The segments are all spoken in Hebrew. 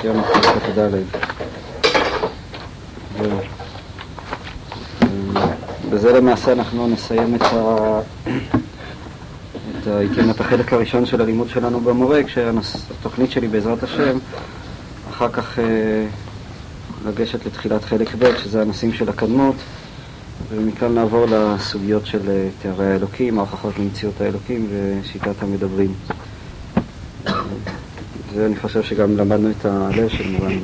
סיימנו פרשת ד'. בזה למעשה אנחנו נסיים את, ה... את, ה... את החלק הראשון של הלימוד שלנו במורה, כשהתוכנית שלי בעזרת השם, אחר כך אה, לגשת לתחילת חלק ב', שזה הנושאים של הקדמות, ומכאן נעבור לסוגיות של אה, תארי האלוקים, ההוכחות למציאות האלוקים ושיטת המדברים. ואני חושב שגם למדנו את הלב של מורן.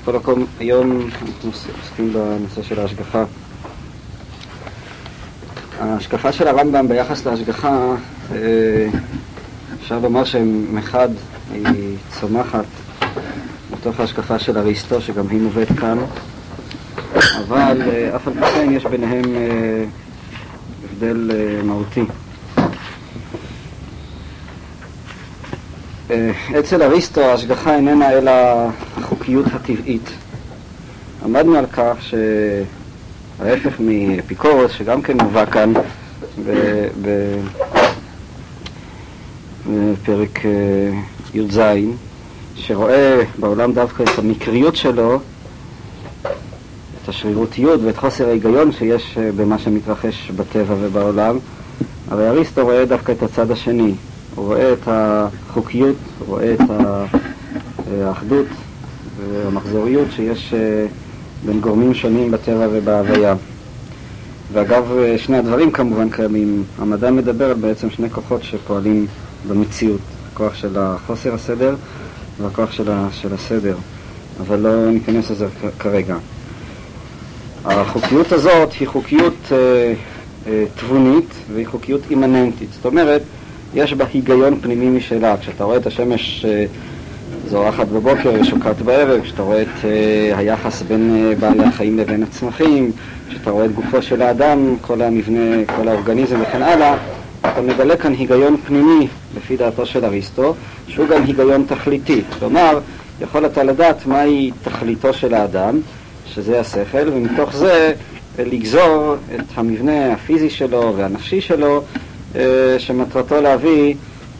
בכל מקום, היום אנחנו עוסקים בנושא של ההשגחה. ההשגחה של הרמב"ם ביחס להשגחה, אה, אפשר לומר שמחד היא צומחת מתוך ההשגחה של אריסטו, שגם היא מובאת כאן, אבל אה, אף על פי כן יש ביניהם אה, הבדל מהותי. אצל אריסטו ההשגחה איננה אלא החוקיות הטבעית. עמדנו על כך שההפך מאפיקורוס, שגם כן מובא כאן בפרק אה, י"ז, שרואה בעולם דווקא את המקריות שלו, את השרירותיות ואת חוסר ההיגיון שיש אה, במה שמתרחש בטבע ובעולם, הרי אריסטו רואה דווקא את הצד השני, רואה את החוקיות, רואה את האחדות והמחזוריות שיש אה, בין גורמים שונים בטבע ובהוויה. ואגב, אה, שני הדברים כמובן קיימים. המדע מדבר על בעצם שני כוחות שפועלים במציאות, הכוח של החוסר הסדר והכוח של, של הסדר, אבל לא ניכנס לזה כרגע. החוקיות הזאת היא חוקיות אה, אה, תבונית והיא חוקיות אימננטית. זאת אומרת, יש בה היגיון פנימי משלה. כשאתה רואה את השמש אה, זורחת בבוקר, שוקעת בערב, כשאתה רואה את אה, היחס בין אה, בעלי החיים לבין הצמחים, כשאתה רואה את גופו של האדם, כל המבנה, כל האורגניזם וכן הלאה, אתה מגלה כאן היגיון פנימי, לפי דעתו של אריסטו, שהוא גם היגיון תכליתי. כלומר, יכול אתה לדעת מהי תכליתו של האדם, שזה השכל, ומתוך זה לגזור את המבנה הפיזי שלו והנפשי שלו שמטרתו להביא,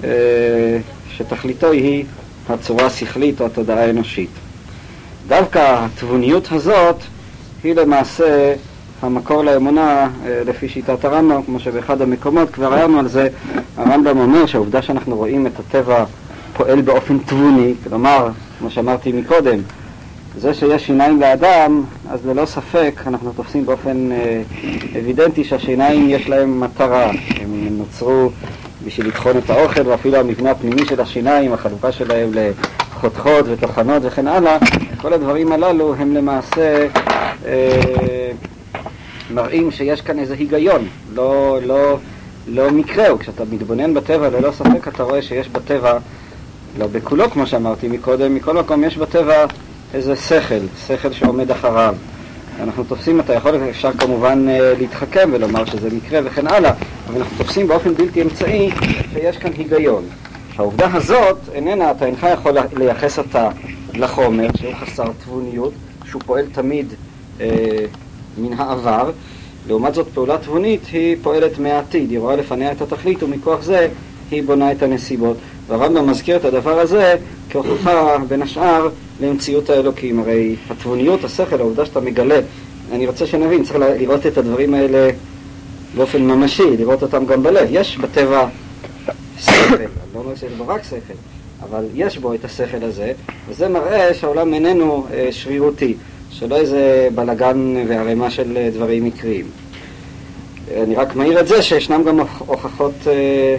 אה, שתכליתו היא הצורה השכלית או התודעה האנושית. דווקא התבוניות הזאת היא למעשה המקור לאמונה אה, לפי שיטת הרמב"ם, כמו שבאחד המקומות כבר הערנו על זה, הרמב"ם אומר שהעובדה שאנחנו רואים את הטבע פועל באופן תבוני, כלומר, כמו שאמרתי מקודם, זה שיש שיניים לאדם, אז ללא ספק אנחנו תופסים באופן אה, אבידנטי שהשיניים יש להם מטרה. הם נוצרו בשביל לטחון את האוכל, ואפילו המבנה הפנימי של השיניים, החלוקה שלהם לחותכות וטוחנות וכן הלאה, כל הדברים הללו הם למעשה אה, מראים שיש כאן איזה היגיון, לא, לא, לא מקרה, וכשאתה מתבונן בטבע ללא ספק אתה רואה שיש בטבע, לא בכולו כמו שאמרתי מקודם, מכל מקום יש בטבע איזה שכל, שכל שעומד אחריו. אנחנו תופסים את היכולת, אפשר כמובן אה, להתחכם ולומר שזה מקרה וכן הלאה, אבל אנחנו תופסים באופן בלתי אמצעי שיש כאן היגיון. העובדה הזאת איננה, אתה אינך יכול לייחס אותה לחומר, שהוא חסר תבוניות, שהוא פועל תמיד אה, מן העבר. לעומת זאת, פעולה תבונית היא פועלת מהעתיד, היא רואה לפניה את התכלית ומכוח זה היא בונה את הנסיבות. והרמב"ם מזכיר את הדבר הזה כהוכחה, בין השאר, למציאות האלוקים. הרי התבוניות, השכל, העובדה שאתה מגלה, אני רוצה שנבין, צריך לראות את הדברים האלה באופן ממשי, לראות אותם גם בלב. יש בטבע שכל, אני לא אומר שיש בו רק שכל, אבל יש בו את השכל הזה, וזה מראה שהעולם איננו אה, שרירותי, שלא איזה בלגן וערימה של אה, דברים מקריים. אני רק מעיר את זה שישנם גם הוכחות אה,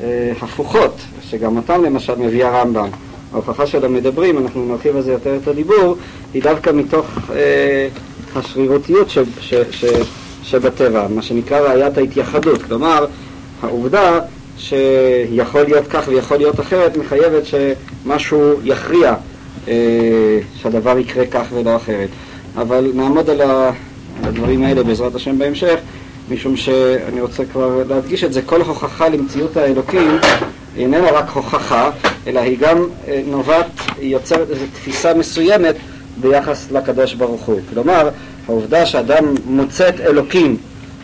אה, הפוכות, שגם אותם למשל מביא הרמב"ם. ההוכחה של המדברים, אנחנו נרחיב על זה יותר את הדיבור, היא דווקא מתוך אה, השרירותיות ש, ש, ש, שבטבע, מה שנקרא ראיית ההתייחדות. כלומר, העובדה שיכול להיות כך ויכול להיות אחרת מחייבת שמשהו יכריע אה, שהדבר יקרה כך ולא אחרת. אבל נעמוד על הדברים האלה בעזרת השם בהמשך. משום שאני רוצה כבר להדגיש את זה, כל הוכחה למציאות האלוקים איננה רק הוכחה, אלא היא גם אה, נובעת, היא יוצרת איזו תפיסה מסוימת ביחס לקדוש ברוך הוא. כלומר, העובדה שאדם מוצא את אלוקים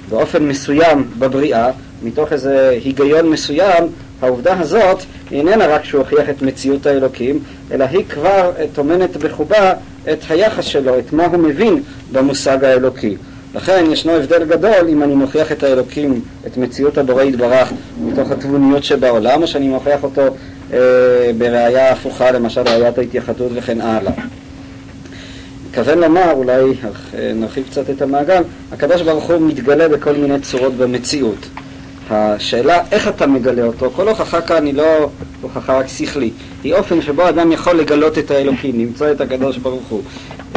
באופן מסוים בבריאה, מתוך איזה היגיון מסוים, העובדה הזאת היא איננה רק שהוא הוכיח את מציאות האלוקים, אלא היא כבר טומנת בחובה את היחס שלו, את מה הוא מבין במושג האלוקי. לכן ישנו הבדל גדול אם אני מוכיח את האלוקים, את מציאות הבורא יתברך, מתוך התבוניות שבעולם, או שאני מוכיח אותו אה, בראייה הפוכה, למשל ראיית ההתייחדות וכן הלאה. מתכוון לומר, אולי אה, נרחיב קצת את המעגל, הקדוש ברוך הוא מתגלה בכל מיני צורות במציאות. השאלה איך אתה מגלה אותו, כל הוכחה כאן היא לא הוכחה רק שכלית, היא אופן שבו אדם יכול לגלות את האלוקים, למצוא את הקדוש ברוך הוא.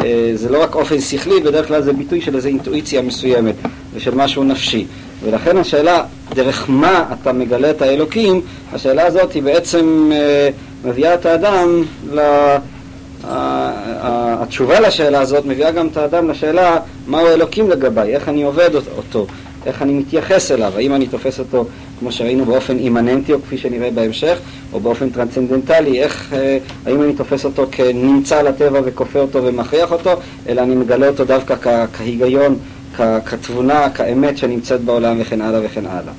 אה, זה לא רק אופן שכלי, בדרך כלל זה ביטוי של איזו אינטואיציה מסוימת ושל משהו נפשי. ולכן השאלה, דרך מה אתה מגלה את האלוקים, השאלה הזאת היא בעצם אה, מביאה את האדם ל... התשובה לשאלה הזאת מביאה גם את האדם לשאלה מהו אלוקים לגביי, איך אני עובד אותו, איך אני מתייחס אליו, האם אני תופס אותו, כמו שראינו, באופן אימננטי, או כפי שנראה בהמשך, או באופן טרנסצנדנטלי, איך, אה, האם אני תופס אותו כנמצא על הטבע וכופה אותו ומכריח אותו, אלא אני מגלה אותו דווקא כ- כהיגיון, כ- כתבונה, כאמת שנמצאת בעולם וכן הלאה וכן הלאה.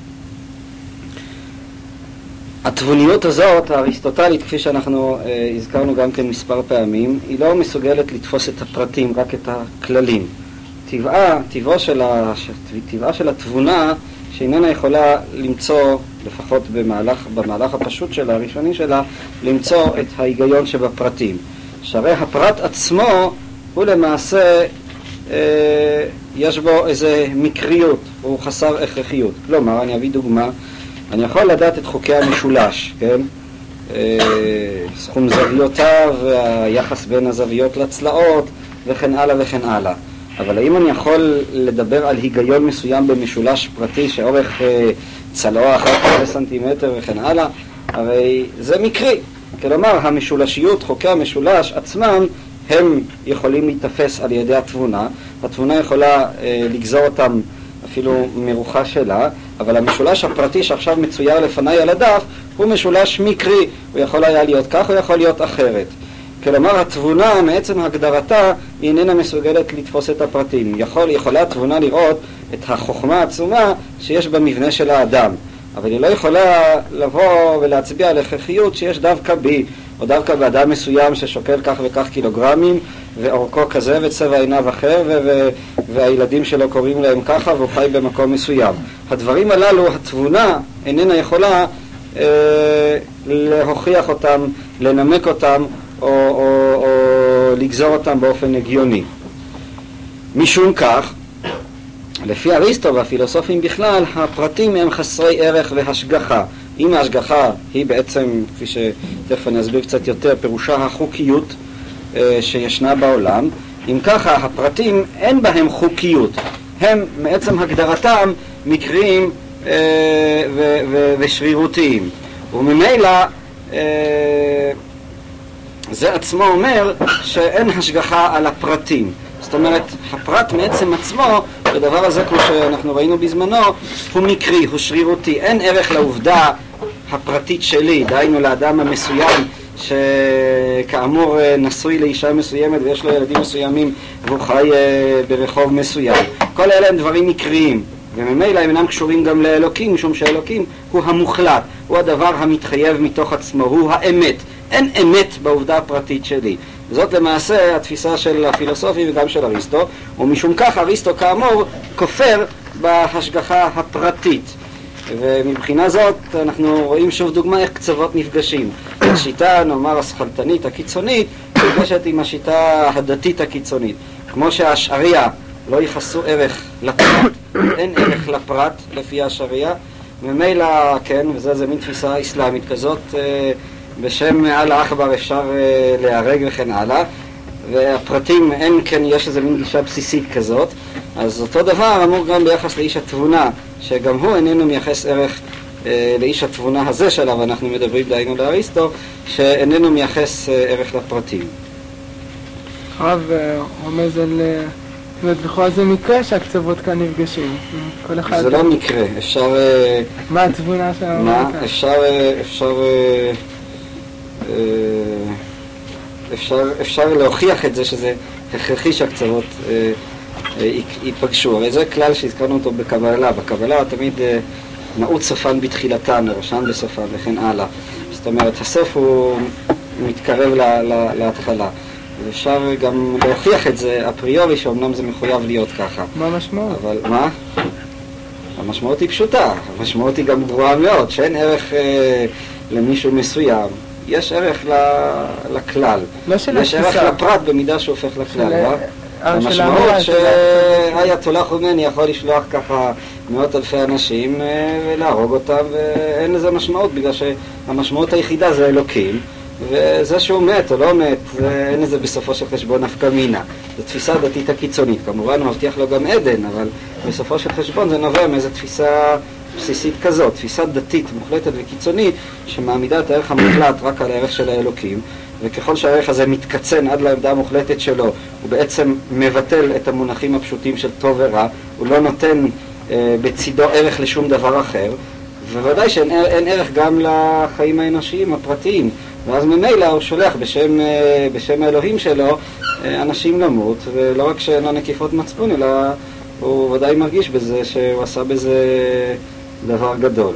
התבוניות הזאת, האריסטוטלית, כפי שאנחנו אה, הזכרנו גם כן מספר פעמים, היא לא מסוגלת לתפוס את הפרטים, רק את הכללים. טבעה, טבעה של, ה, טבעה של התבונה, שאיננה יכולה למצוא, לפחות במהלך, במהלך הפשוט שלה, הראשוני שלה, למצוא את ההיגיון שבפרטים. שהרי הפרט עצמו הוא למעשה, אה, יש בו איזה מקריות, הוא חסר הכרחיות. כלומר, אני אביא דוגמה, אני יכול לדעת את חוקי המשולש, כן? אה, סכום זוויותיו, היחס בין הזוויות לצלעות וכן הלאה וכן הלאה. אבל האם אני יכול לדבר על היגיון מסוים במשולש פרטי שאורך אה, צלוע אחר כך סנטימטר וכן הלאה? הרי זה מקרי. כלומר, המשולשיות, חוקי המשולש עצמם, הם יכולים להיתפס על ידי התבונה. התבונה יכולה אה, לגזור אותם אפילו מרוחה שלה, אבל המשולש הפרטי שעכשיו מצויר לפניי על הדף הוא משולש מקרי, הוא יכול היה להיות כך, הוא יכול להיות אחרת. כלומר התבונה מעצם הגדרתה היא איננה מסוגלת לתפוס את הפרטים. יכול, יכולה התבונה לראות את החוכמה העצומה שיש במבנה של האדם, אבל היא לא יכולה לבוא ולהצביע על הכרחיות שיש דווקא בי, או דווקא באדם מסוים ששוקל כך וכך קילוגרמים, ואורכו כזה וצבע עיניו אחר, ו- והילדים שלו קוראים להם ככה, והוא חי במקום מסוים. הדברים הללו, התבונה איננה יכולה אה, להוכיח אותם, לנמק אותם, או, או, או לגזור אותם באופן הגיוני. משום כך, לפי אריסטו והפילוסופים בכלל, הפרטים הם חסרי ערך והשגחה. אם ההשגחה היא בעצם, כפי שתכף אני אסביר קצת יותר, פירושה החוקיות אה, שישנה בעולם, אם ככה הפרטים אין בהם חוקיות, הם מעצם הגדרתם מקריים אה, ושרירותיים. וממילא אה, זה עצמו אומר שאין השגחה על הפרטים. זאת אומרת, הפרט מעצם עצמו, הדבר הזה, כמו שאנחנו ראינו בזמנו, הוא מקרי, הוא שרירותי. אין ערך לעובדה הפרטית שלי, דהיינו לאדם המסוים שכאמור נשוי לאישה מסוימת ויש לו ילדים מסוימים והוא חי אה, ברחוב מסוים. כל אלה הם דברים מקריים. וממילא הם אינם קשורים גם לאלוקים, משום שאלוקים הוא המוחלט, הוא הדבר המתחייב מתוך עצמו, הוא האמת. אין אמת בעובדה הפרטית שלי. זאת למעשה התפיסה של הפילוסופים וגם של אריסטו, ומשום כך אריסטו כאמור כופר בהשגחה הפרטית. ומבחינה זאת אנחנו רואים שוב דוגמה איך קצוות נפגשים. השיטה, נאמר, הסכלתנית הקיצונית, נפגשת עם השיטה הדתית הקיצונית. כמו שהשעריה לא ייחסו ערך לפרט, אין ערך לפרט לפי השעריה, ממילא, כן, וזה מין תפיסה אסלאמית כזאת, אה, בשם אללה אכבר אפשר אה, להיהרג וכן הלאה, והפרטים, אין כן, יש איזה מין גישה בסיסית כזאת, אז אותו דבר אמור גם ביחס לאיש התבונה, שגם הוא איננו מייחס ערך אה, לאיש התבונה הזה שעליו אנחנו מדברים, דהיינו לאריסטו, שאיננו מייחס אה, ערך לפרטים. הרב רומז על... זאת אומרת, לכאורה זה מקרה שהקצוות כאן נפגשים. כל אחד... זה לא מקרה, אפשר... מה התבונה שם? מה? אפשר... אפשר... אה, אפשר, אפשר להוכיח את זה שזה הכרחי שהקצוות אה, אה, ייפגשו. הרי זה כלל שהזכרנו אותו בקבלה. בקבלה תמיד התנאות סופן בתחילתן, ראשן בסופן וכן הלאה. זאת אומרת, הסוף הוא מתקרב ל, ל, להתחלה. ואפשר גם להוכיח את זה אפריורי, שאומנם זה מחויב להיות ככה. מה המשמעות? אבל מה? המשמעות היא פשוטה, המשמעות היא גם גרועה מאוד, שאין ערך אה, למישהו מסוים, יש ערך לכלל. לא של יש ערך. לפרט במידה שהוא הופך לכלל, לא? המשמעות האמירה, של ה- שהאייתולה חומני יכול לשלוח ככה מאות אלפי אנשים אה, ולהרוג אותם, ואין לזה משמעות, בגלל שהמשמעות היחידה זה אלוקים, וזה שהוא מת או לא מת, אין לזה בסופו של חשבון נפקא מינה. זו תפיסה דתית הקיצונית. כמובן הוא מבטיח לו גם עדן, אבל בסופו של חשבון זה נובע מאיזו תפיסה בסיסית כזאת, תפיסה דתית מוחלטת וקיצונית, שמעמידה את הערך המוחלט רק על הערך של האלוקים, וככל שהערך הזה מתקצן עד לעמדה המוחלטת שלו, הוא בעצם מבטל את המונחים הפשוטים של טוב ורע, הוא לא נותן אה, בצידו ערך לשום דבר אחר, וודאי שאין ער- אין ערך גם לחיים האנושיים הפרטיים, ואז ממילא הוא שולח בשם, אה, בשם האלוהים שלו אה, אנשים למות, ולא רק שאין לו נקיפות מצפון, אלא הוא ודאי מרגיש בזה שהוא עשה בזה דבר גדול.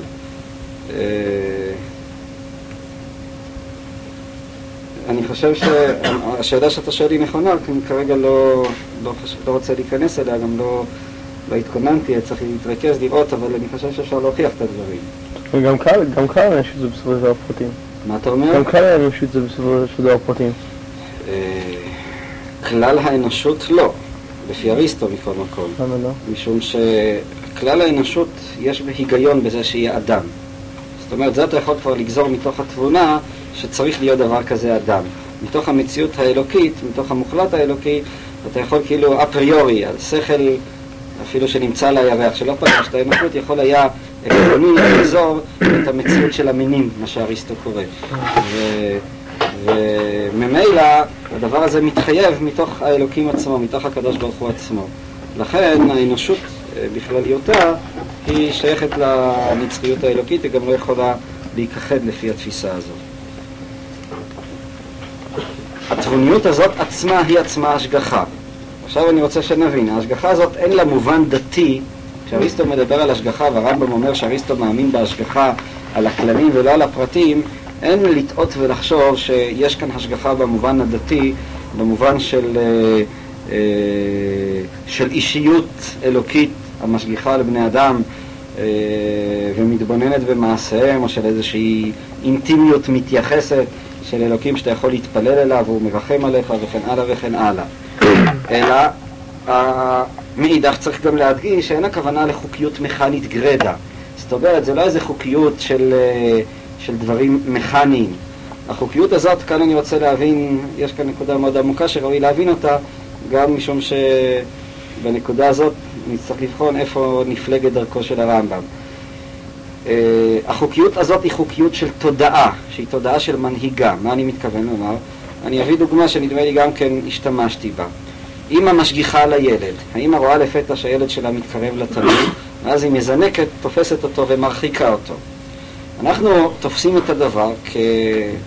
אה, אני חושב שהשאלה שאתה שואל היא נכונה, כי אני כרגע לא, לא, חושב, לא רוצה להיכנס אליה, גם לא, לא התכוננתי, צריך להתרכז, לראות, אבל אני חושב שאפשר להוכיח את הדברים. וגם קל, גם קל האנושות זה בסופו של דבר פרטים. מה אתה אומר? גם קל האנושות זה בסופו של דבר פרטים. אה, כלל האנושות לא, לפי אריסטו מכל מקום. למה לא? משום שכלל האנושות יש בהיגיון בזה שיהיה אדם. זאת אומרת, זה אתה יכול כבר לגזור מתוך התבונה שצריך להיות דבר כזה אדם. מתוך המציאות האלוקית, מתוך המוחלט האלוקי, אתה יכול כאילו אפריורי, על שכל אפילו שנמצא על הירח, שלא פגש את האנושות, יכול היה עקרוני לגזור את המציאות של המינים, מה שאריסטו קורא. וממילא הדבר הזה מתחייב מתוך האלוקים עצמו, מתוך הקדוש ברוך הוא עצמו. לכן האנושות בכלליותה היא שייכת לנצחיות האלוקית, היא גם לא יכולה להיכחד לפי התפיסה הזאת. התבוניות הזאת עצמה היא עצמה השגחה. עכשיו אני רוצה שנבין, ההשגחה הזאת אין לה מובן דתי, כשאריסטו מדבר על השגחה והרמב"ם אומר שאריסטו מאמין בהשגחה על הכללים ולא על הפרטים, אין לטעות ולחשוב שיש כאן השגחה במובן הדתי, במובן של, אה, אה, של אישיות אלוקית המשגיחה על בני אדם אה, ומתבוננת במעשיהם, או של איזושהי אינטימיות מתייחסת של אלוקים שאתה יכול להתפלל אליו והוא מרחם עליך וכן הלאה וכן הלאה. אלא מאידך צריך גם להדגיש שאין הכוונה לחוקיות מכנית גרידא. זאת אומרת, זה לא איזה חוקיות של, אה, של דברים מכניים. החוקיות הזאת, כאן אני רוצה להבין, יש כאן נקודה מאוד עמוקה שראוי להבין אותה, גם משום שבנקודה הזאת נצטרך לבחון איפה נפלגת דרכו של הרמב"ם. Uh, החוקיות הזאת היא חוקיות של תודעה, שהיא תודעה של מנהיגה. מה אני מתכוון לומר? אני אביא דוגמה שנדמה לי גם כן השתמשתי בה. אמא משגיחה על הילד, האמא רואה לפתע שהילד שלה מתקרב לתלמיד, ואז היא מזנקת, תופסת אותו ומרחיקה אותו. אנחנו תופסים את הדבר כ...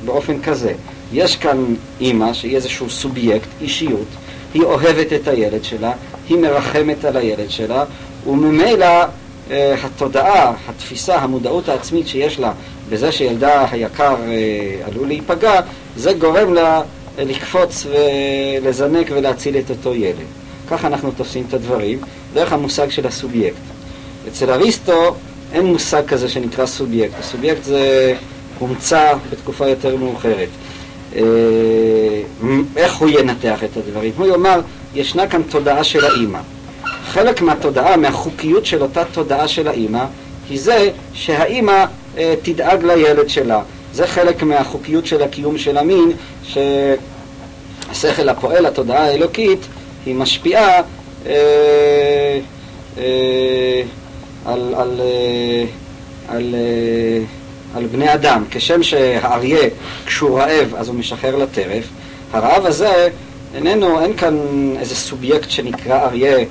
באופן כזה. יש כאן אימא שהיא איזשהו סובייקט, אישיות, היא אוהבת את הילד שלה, היא מרחמת על הילד שלה, וממילא אה, התודעה, התפיסה, המודעות העצמית שיש לה בזה שילדה היקר אה, עלול להיפגע, זה גורם לה אה, לקפוץ ולזנק ולהציל את אותו ילד. ככה אנחנו תופסים את הדברים, דרך המושג של הסובייקט. אצל אריסטו אין מושג כזה שנקרא סובייקט. הסובייקט זה הומצא בתקופה יותר מאוחרת. איך הוא ינתח את הדברים? הוא יאמר, ישנה כאן תודעה של האימא. חלק מהתודעה, מהחוקיות של אותה תודעה של האימא, היא זה שהאימא אה, תדאג לילד שלה. זה חלק מהחוקיות של הקיום של המין, שהשכל הפועל, התודעה האלוקית, היא משפיעה אה, אה, על, על, אה, על, אה, על בני אדם. כשם שהאריה, כשהוא רעב, אז הוא משחרר לטרף, הרעב הזה איננו, אין כאן איזה סובייקט שנקרא אריה,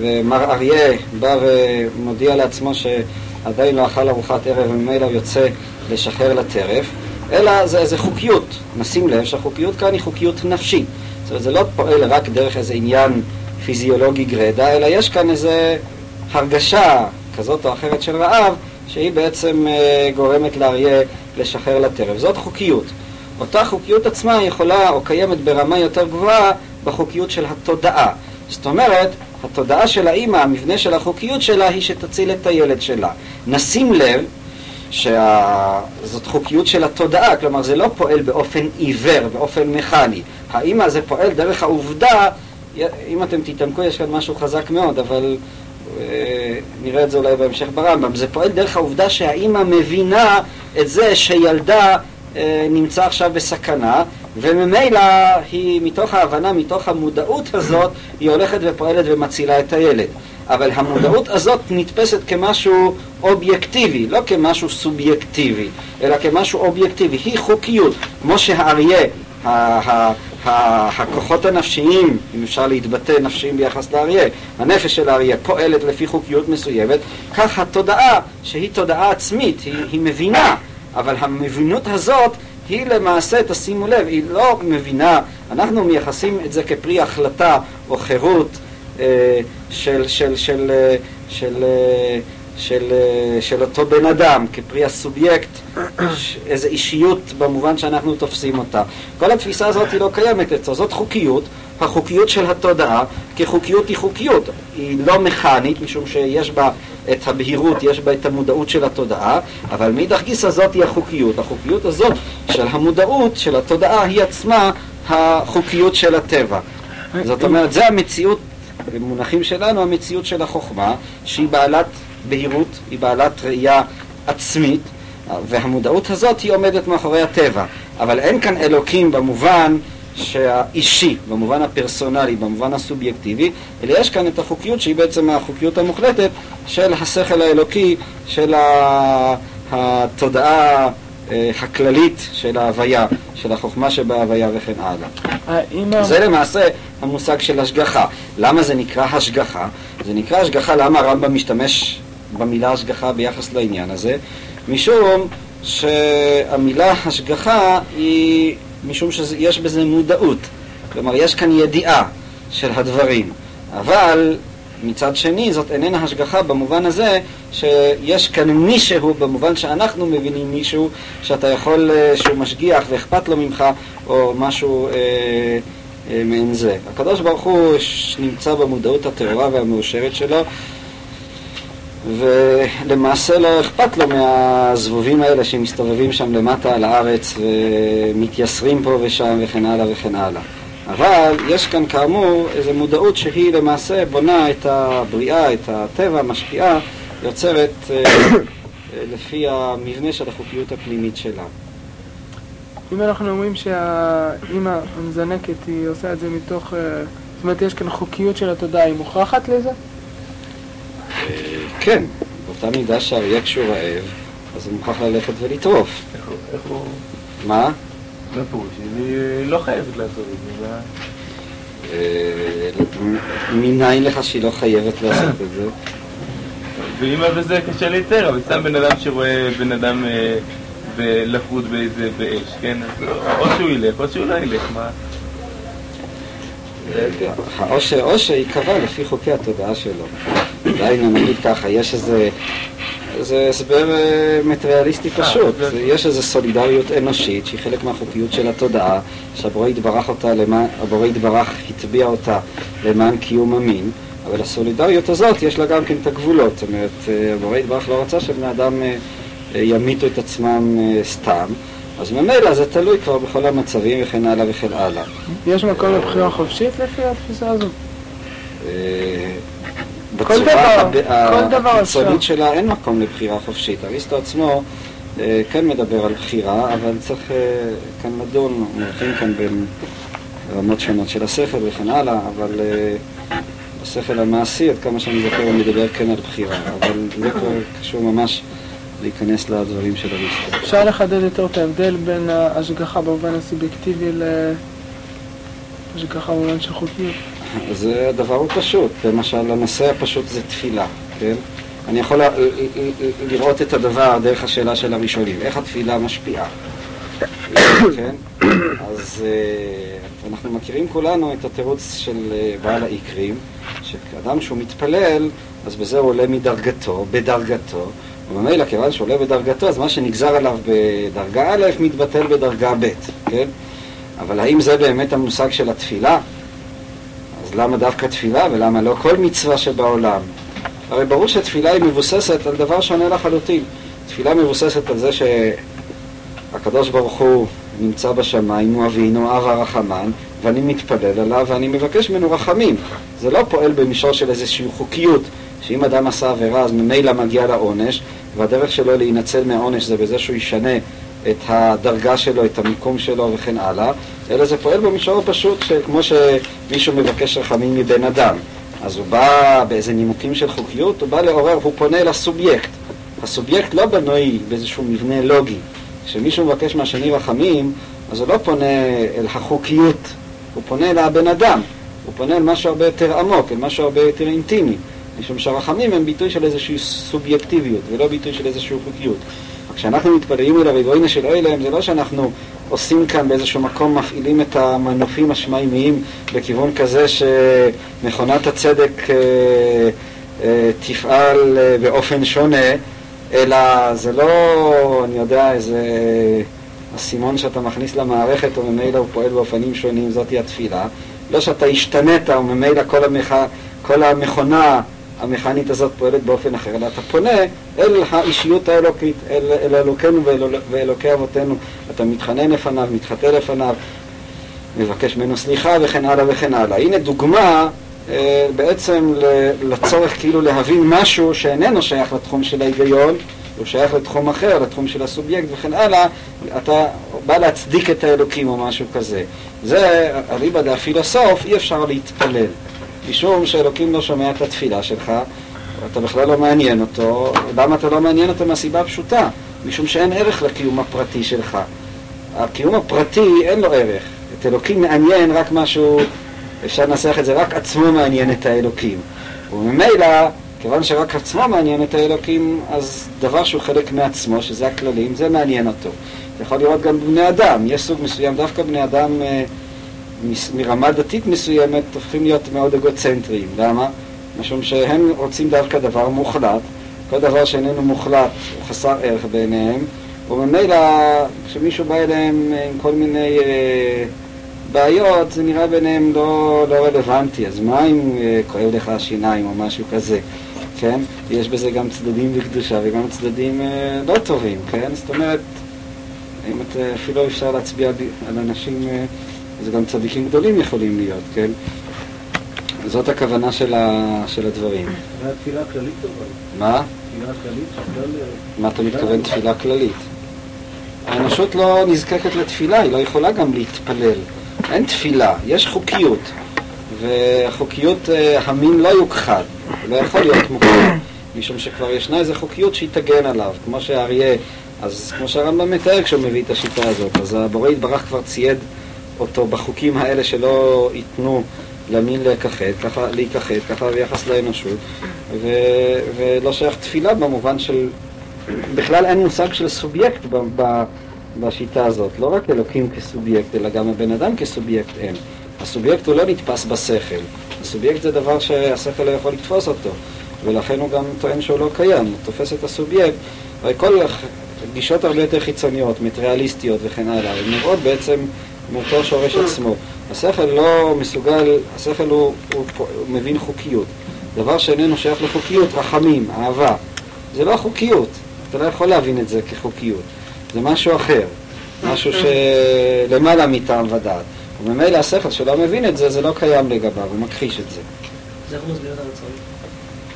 ומר אריה בא ומודיע לעצמו שעדיין לא אכל ארוחת ערב וממילא יוצא לשחרר לטרף, אלא זה איזה חוקיות. נשים לב שהחוקיות כאן היא חוקיות נפשית. זאת אומרת, זה לא פועל רק דרך איזה עניין פיזיולוגי גרידא, אלא יש כאן איזה הרגשה כזאת או אחרת של רעב, שהיא בעצם אה, גורמת לאריה לשחרר לטרף. זאת חוקיות. אותה חוקיות עצמה יכולה או קיימת ברמה יותר גבוהה בחוקיות של התודעה. זאת אומרת, התודעה של האימא, המבנה של החוקיות שלה היא שתציל את הילד שלה. נשים לב שזאת חוקיות של התודעה, כלומר זה לא פועל באופן עיוור, באופן מכני. האימא זה פועל דרך העובדה, אם אתם תתעמקו יש כאן משהו חזק מאוד, אבל אה, נראה את זה אולי בהמשך ברמב"ם, זה פועל דרך העובדה שהאימא מבינה את זה שילדה נמצא עכשיו בסכנה, וממילא היא, מתוך ההבנה, מתוך המודעות הזאת, היא הולכת ופועלת ומצילה את הילד. אבל המודעות הזאת נתפסת כמשהו אובייקטיבי, לא כמשהו סובייקטיבי, אלא כמשהו אובייקטיבי. היא חוקיות, כמו שהאריה, הכוחות הנפשיים, אם אפשר להתבטא נפשיים ביחס לאריה, הנפש של האריה פועלת לפי חוקיות מסוימת, כך התודעה, שהיא תודעה עצמית, היא, היא מבינה, אבל המבינות הזאת היא למעשה, תשימו לב, היא לא מבינה, אנחנו מייחסים את זה כפרי החלטה או חירות אה, של, של, של, אה, של, אה, של, של אותו בן אדם, כפרי הסובייקט, איזו אישיות במובן שאנחנו תופסים אותה. כל התפיסה הזאת היא לא קיימת אצלו, זאת חוקיות, החוקיות של התודעה, כי חוקיות היא חוקיות, היא לא מכנית, משום שיש בה את הבהירות, יש בה את המודעות של התודעה, אבל מאידך גיסא זאת היא החוקיות. החוקיות הזאת של המודעות, של התודעה, היא עצמה החוקיות של הטבע. זאת אומרת, זה המציאות, במונחים שלנו, המציאות של החוכמה, שהיא בעלת בהירות, היא בעלת ראייה עצמית, והמודעות הזאת היא עומדת מאחורי הטבע. אבל אין כאן אלוקים במובן שהאישי, במובן הפרסונלי, במובן הסובייקטיבי, אלא יש כאן את החוקיות שהיא בעצם החוקיות המוחלטת של השכל האלוקי, של התודעה אה, הכללית של ההוויה, של החוכמה שבהוויה וכן הלאה. זה למעשה המושג של השגחה. למה זה נקרא השגחה? זה נקרא השגחה, למה הרמב"ם משתמש במילה השגחה ביחס לעניין הזה? משום שהמילה השגחה היא משום שיש בזה מודעות. כלומר, יש כאן ידיעה של הדברים. אבל מצד שני, זאת איננה השגחה במובן הזה שיש כאן מישהו, במובן שאנחנו מבינים מישהו, שאתה יכול, אה, שהוא משגיח ואכפת לו ממך, או משהו אה, אה, מעין זה. הקדוש ברוך הוא נמצא במודעות הטהורה והמאושרת שלו, ולמעשה לא אכפת לו מהזבובים האלה שמסתובבים שם למטה על הארץ ומתייסרים פה ושם וכן הלאה וכן הלאה. אבל יש כאן כאמור איזו מודעות שהיא למעשה בונה את הבריאה, את הטבע, משפיעה, יוצרת אה, לפי המבנה של החוקיות הפנימית שלה. אם אנחנו אומרים שהאימא המזנקת היא עושה את זה מתוך, אה, זאת אומרת יש כאן חוקיות של התודעה, היא מוכרחת לזה? כן, באותה מידה שהאריה כשהוא רעב, אז הוא מוכרח ללכת ולטרוף. איך הוא... מה? מה פירוש? היא לא חייבת לעשות את זה. אה, מניין לך שהיא לא חייבת לעשות את זה? ואם בזה קשה להתאר, אבל סתם בן אדם שרואה בן אדם אה, לחוד באיזה, באש, כן? או שהוא ילך או שהוא לא ילך, מה? העושר, עושר ייקבע לפי חוקי התודעה שלו. דהיינו, נגיד ככה, יש איזה... זה הסבר אה, מטריאליסטי אה, פשוט. יש איזו סולידריות אנושית שהיא חלק מהחוקיות של התודעה, שהבורא יתברך אותה, הבורא יתברך הטביע אותה למען קיום המין, אבל הסולידריות הזאת יש לה גם כן את הגבולות. זאת אומרת, אה, הבורא יתברך לא רצה שבני אדם ימיתו את עצמם סתם. אז ממילא זה תלוי כבר בכל המצבים וכן הלאה וכן הלאה. יש מקום לבחירה חופשית לפי התפיסה הזאת? בצורה החיצונית שלה אין מקום לבחירה חופשית. אריסטו עצמו אה, כן מדבר על בחירה, אבל צריך אה, כאן לדון, מולכים כאן בין רמות שונות של השכל וכן הלאה, אבל אה, השכל המעשי, עד כמה שאני זוכר, הוא מדבר כן על בחירה, אבל זה כבר קשור ממש להיכנס לדברים של אריסטו. אפשר לחדד יותר את ההבדל בין ההשגחה במובן הסובייקטיבי להשגחה במובן של חוקיות? זה הדבר הוא פשוט, למשל הנושא הפשוט זה תפילה, כן? אני יכול לראות את הדבר דרך השאלה של הראשונים, איך התפילה משפיעה, כן? אז uh, אנחנו מכירים כולנו את התירוץ של uh, בעל העיקרים, שאדם שהוא מתפלל, אז בזה הוא עולה מדרגתו, בדרגתו, וממילא, כיוון שהוא עולה בדרגתו, אז מה שנגזר עליו בדרגה א' מתבטל בדרגה ב', כן? אבל האם זה באמת המושג של התפילה? למה דווקא תפילה ולמה לא כל מצווה שבעולם? הרי ברור שתפילה היא מבוססת על דבר שונה לחלוטין. תפילה מבוססת על זה שהקדוש ברוך הוא נמצא בשמיים, הוא אבינו, אב הרחמן, ואני מתפלל עליו ואני מבקש ממנו רחמים. זה לא פועל במישור של איזושהי חוקיות, שאם אדם עשה עבירה אז ממילא מגיע לעונש, והדרך שלו להינצל מהעונש זה בזה שהוא ישנה את הדרגה שלו, את המיקום שלו וכן הלאה, אלא זה פועל במישור הפשוט, כמו שמישהו מבקש רחמים מבן אדם. אז הוא בא באיזה נימוקים של חוקיות, הוא בא לעורר, הוא פונה אל הסובייקט. הסובייקט לא בנוי באיזשהו מבנה לוגי. כשמישהו מבקש מהשני רחמים, אז הוא לא פונה אל החוקיות, הוא פונה אל הבן אדם, הוא פונה אל משהו הרבה יותר עמוק, אל משהו הרבה יותר אינטימי. משום שהרחמים הם ביטוי של איזושהי סובייקטיביות ולא ביטוי של איזושהי חוקיות. כשאנחנו מתפללים אל הריבונו של אוילם, זה לא שאנחנו עושים כאן באיזשהו מקום, מפעילים את המנופים השמיימיים בכיוון כזה שמכונת הצדק אה, אה, תפעל אה, באופן שונה, אלא זה לא, אני יודע, איזה אסימון שאתה מכניס למערכת וממילא הוא פועל באופנים שונים, זאתי התפילה. לא שאתה השתנית וממילא כל, המכ... כל המכונה המכנית הזאת פועלת באופן אחר, אלא אתה פונה אל האישיות האלוקית, אל, אל אלוקינו ואל, ואלוקי אבותינו, אתה מתחנן לפניו, מתחטא לפניו, מבקש ממנו סליחה וכן הלאה וכן הלאה. הנה דוגמה אה, בעצם לצורך כאילו להבין משהו שאיננו שייך לתחום של ההיגיון, הוא שייך לתחום אחר, לתחום של הסובייקט וכן הלאה, אתה בא להצדיק את האלוקים או משהו כזה. זה, אליבא דהפילוסוף, אי אפשר להתפלל. משום שאלוקים לא שומע את התפילה שלך, אתה בכלל לא מעניין אותו. למה אתה לא מעניין אותו? מהסיבה הפשוטה, משום שאין ערך לקיום הפרטי שלך. הקיום הפרטי אין לו ערך. את אלוקים מעניין רק משהו, אפשר לנסח את זה, רק עצמו מעניין את האלוקים. וממילא, כיוון שרק עצמו מעניין את האלוקים, אז דבר שהוא חלק מעצמו, שזה הכללים, זה מעניין אותו. אתה יכול לראות גם בבני אדם, יש סוג מסוים, דווקא בני אדם אה, מרמה דתית מסוימת הופכים להיות מאוד אגוצנטריים. למה? משום שהם רוצים דווקא דבר מוחלט. כל דבר שאיננו מוחלט הוא חסר ערך בעיניהם, וממילא כשמישהו בא אליהם עם כל מיני אה, בעיות, זה נראה ביניהם לא, לא רלוונטי. אז מה אם אה, כואב לך השיניים או משהו כזה, כן? יש בזה גם צדדים לקדושה וגם צדדים אה, לא טובים, כן? זאת אומרת, אם את, אפילו אפשר להצביע על אנשים... אה, זה גם צדיקים גדולים יכולים להיות, כן? זאת הכוונה של, ה, של הדברים. זה תפילה כללית אבל. מה? תפילה כללית מה אתה מתכוון תפילה כללית? האנושות לא נזקקת לתפילה, היא לא יכולה גם להתפלל. אין תפילה, יש חוקיות. והחוקיות, אה, המין לא יוכחד, לא יכול להיות מוכר, משום שכבר ישנה איזו חוקיות שהיא תגן עליו, כמו שהאריה, אז כמו שהרמב"ם מתאר כשהוא מביא את השיטה הזאת, אז הבורא יתברך כבר צייד אותו בחוקים האלה שלא ייתנו למין להיכחד, ככה, להיכחד, ככה ביחס לאנושות, ו, ולא שייך תפילה במובן של, בכלל אין מושג של סובייקט ב, ב, בשיטה הזאת, לא רק אלוקים כסובייקט, אלא גם הבן אדם כסובייקט אין. הסובייקט הוא לא נתפס בשכל, הסובייקט זה דבר שהשכל לא יכול לתפוס אותו, ולכן הוא גם טוען שהוא לא קיים, הוא תופס את הסובייקט, הרי כל גישות הרבה יותר חיצוניות, מטריאליסטיות וכן הלאה, הן נראות בעצם מאותו שורש עצמו. השכל לא מסוגל, השכל הוא, הוא, הוא, הוא מבין חוקיות. דבר שאיננו שייך לחוקיות, רחמים, אהבה. זה לא חוקיות, אתה לא יכול להבין את זה כחוקיות. זה משהו אחר, משהו שלמעלה מטעם ודעת. וממילא השכל שלא מבין את זה, זה לא קיים לגביו, הוא מכחיש את זה. אז איך מסביר את הרצון?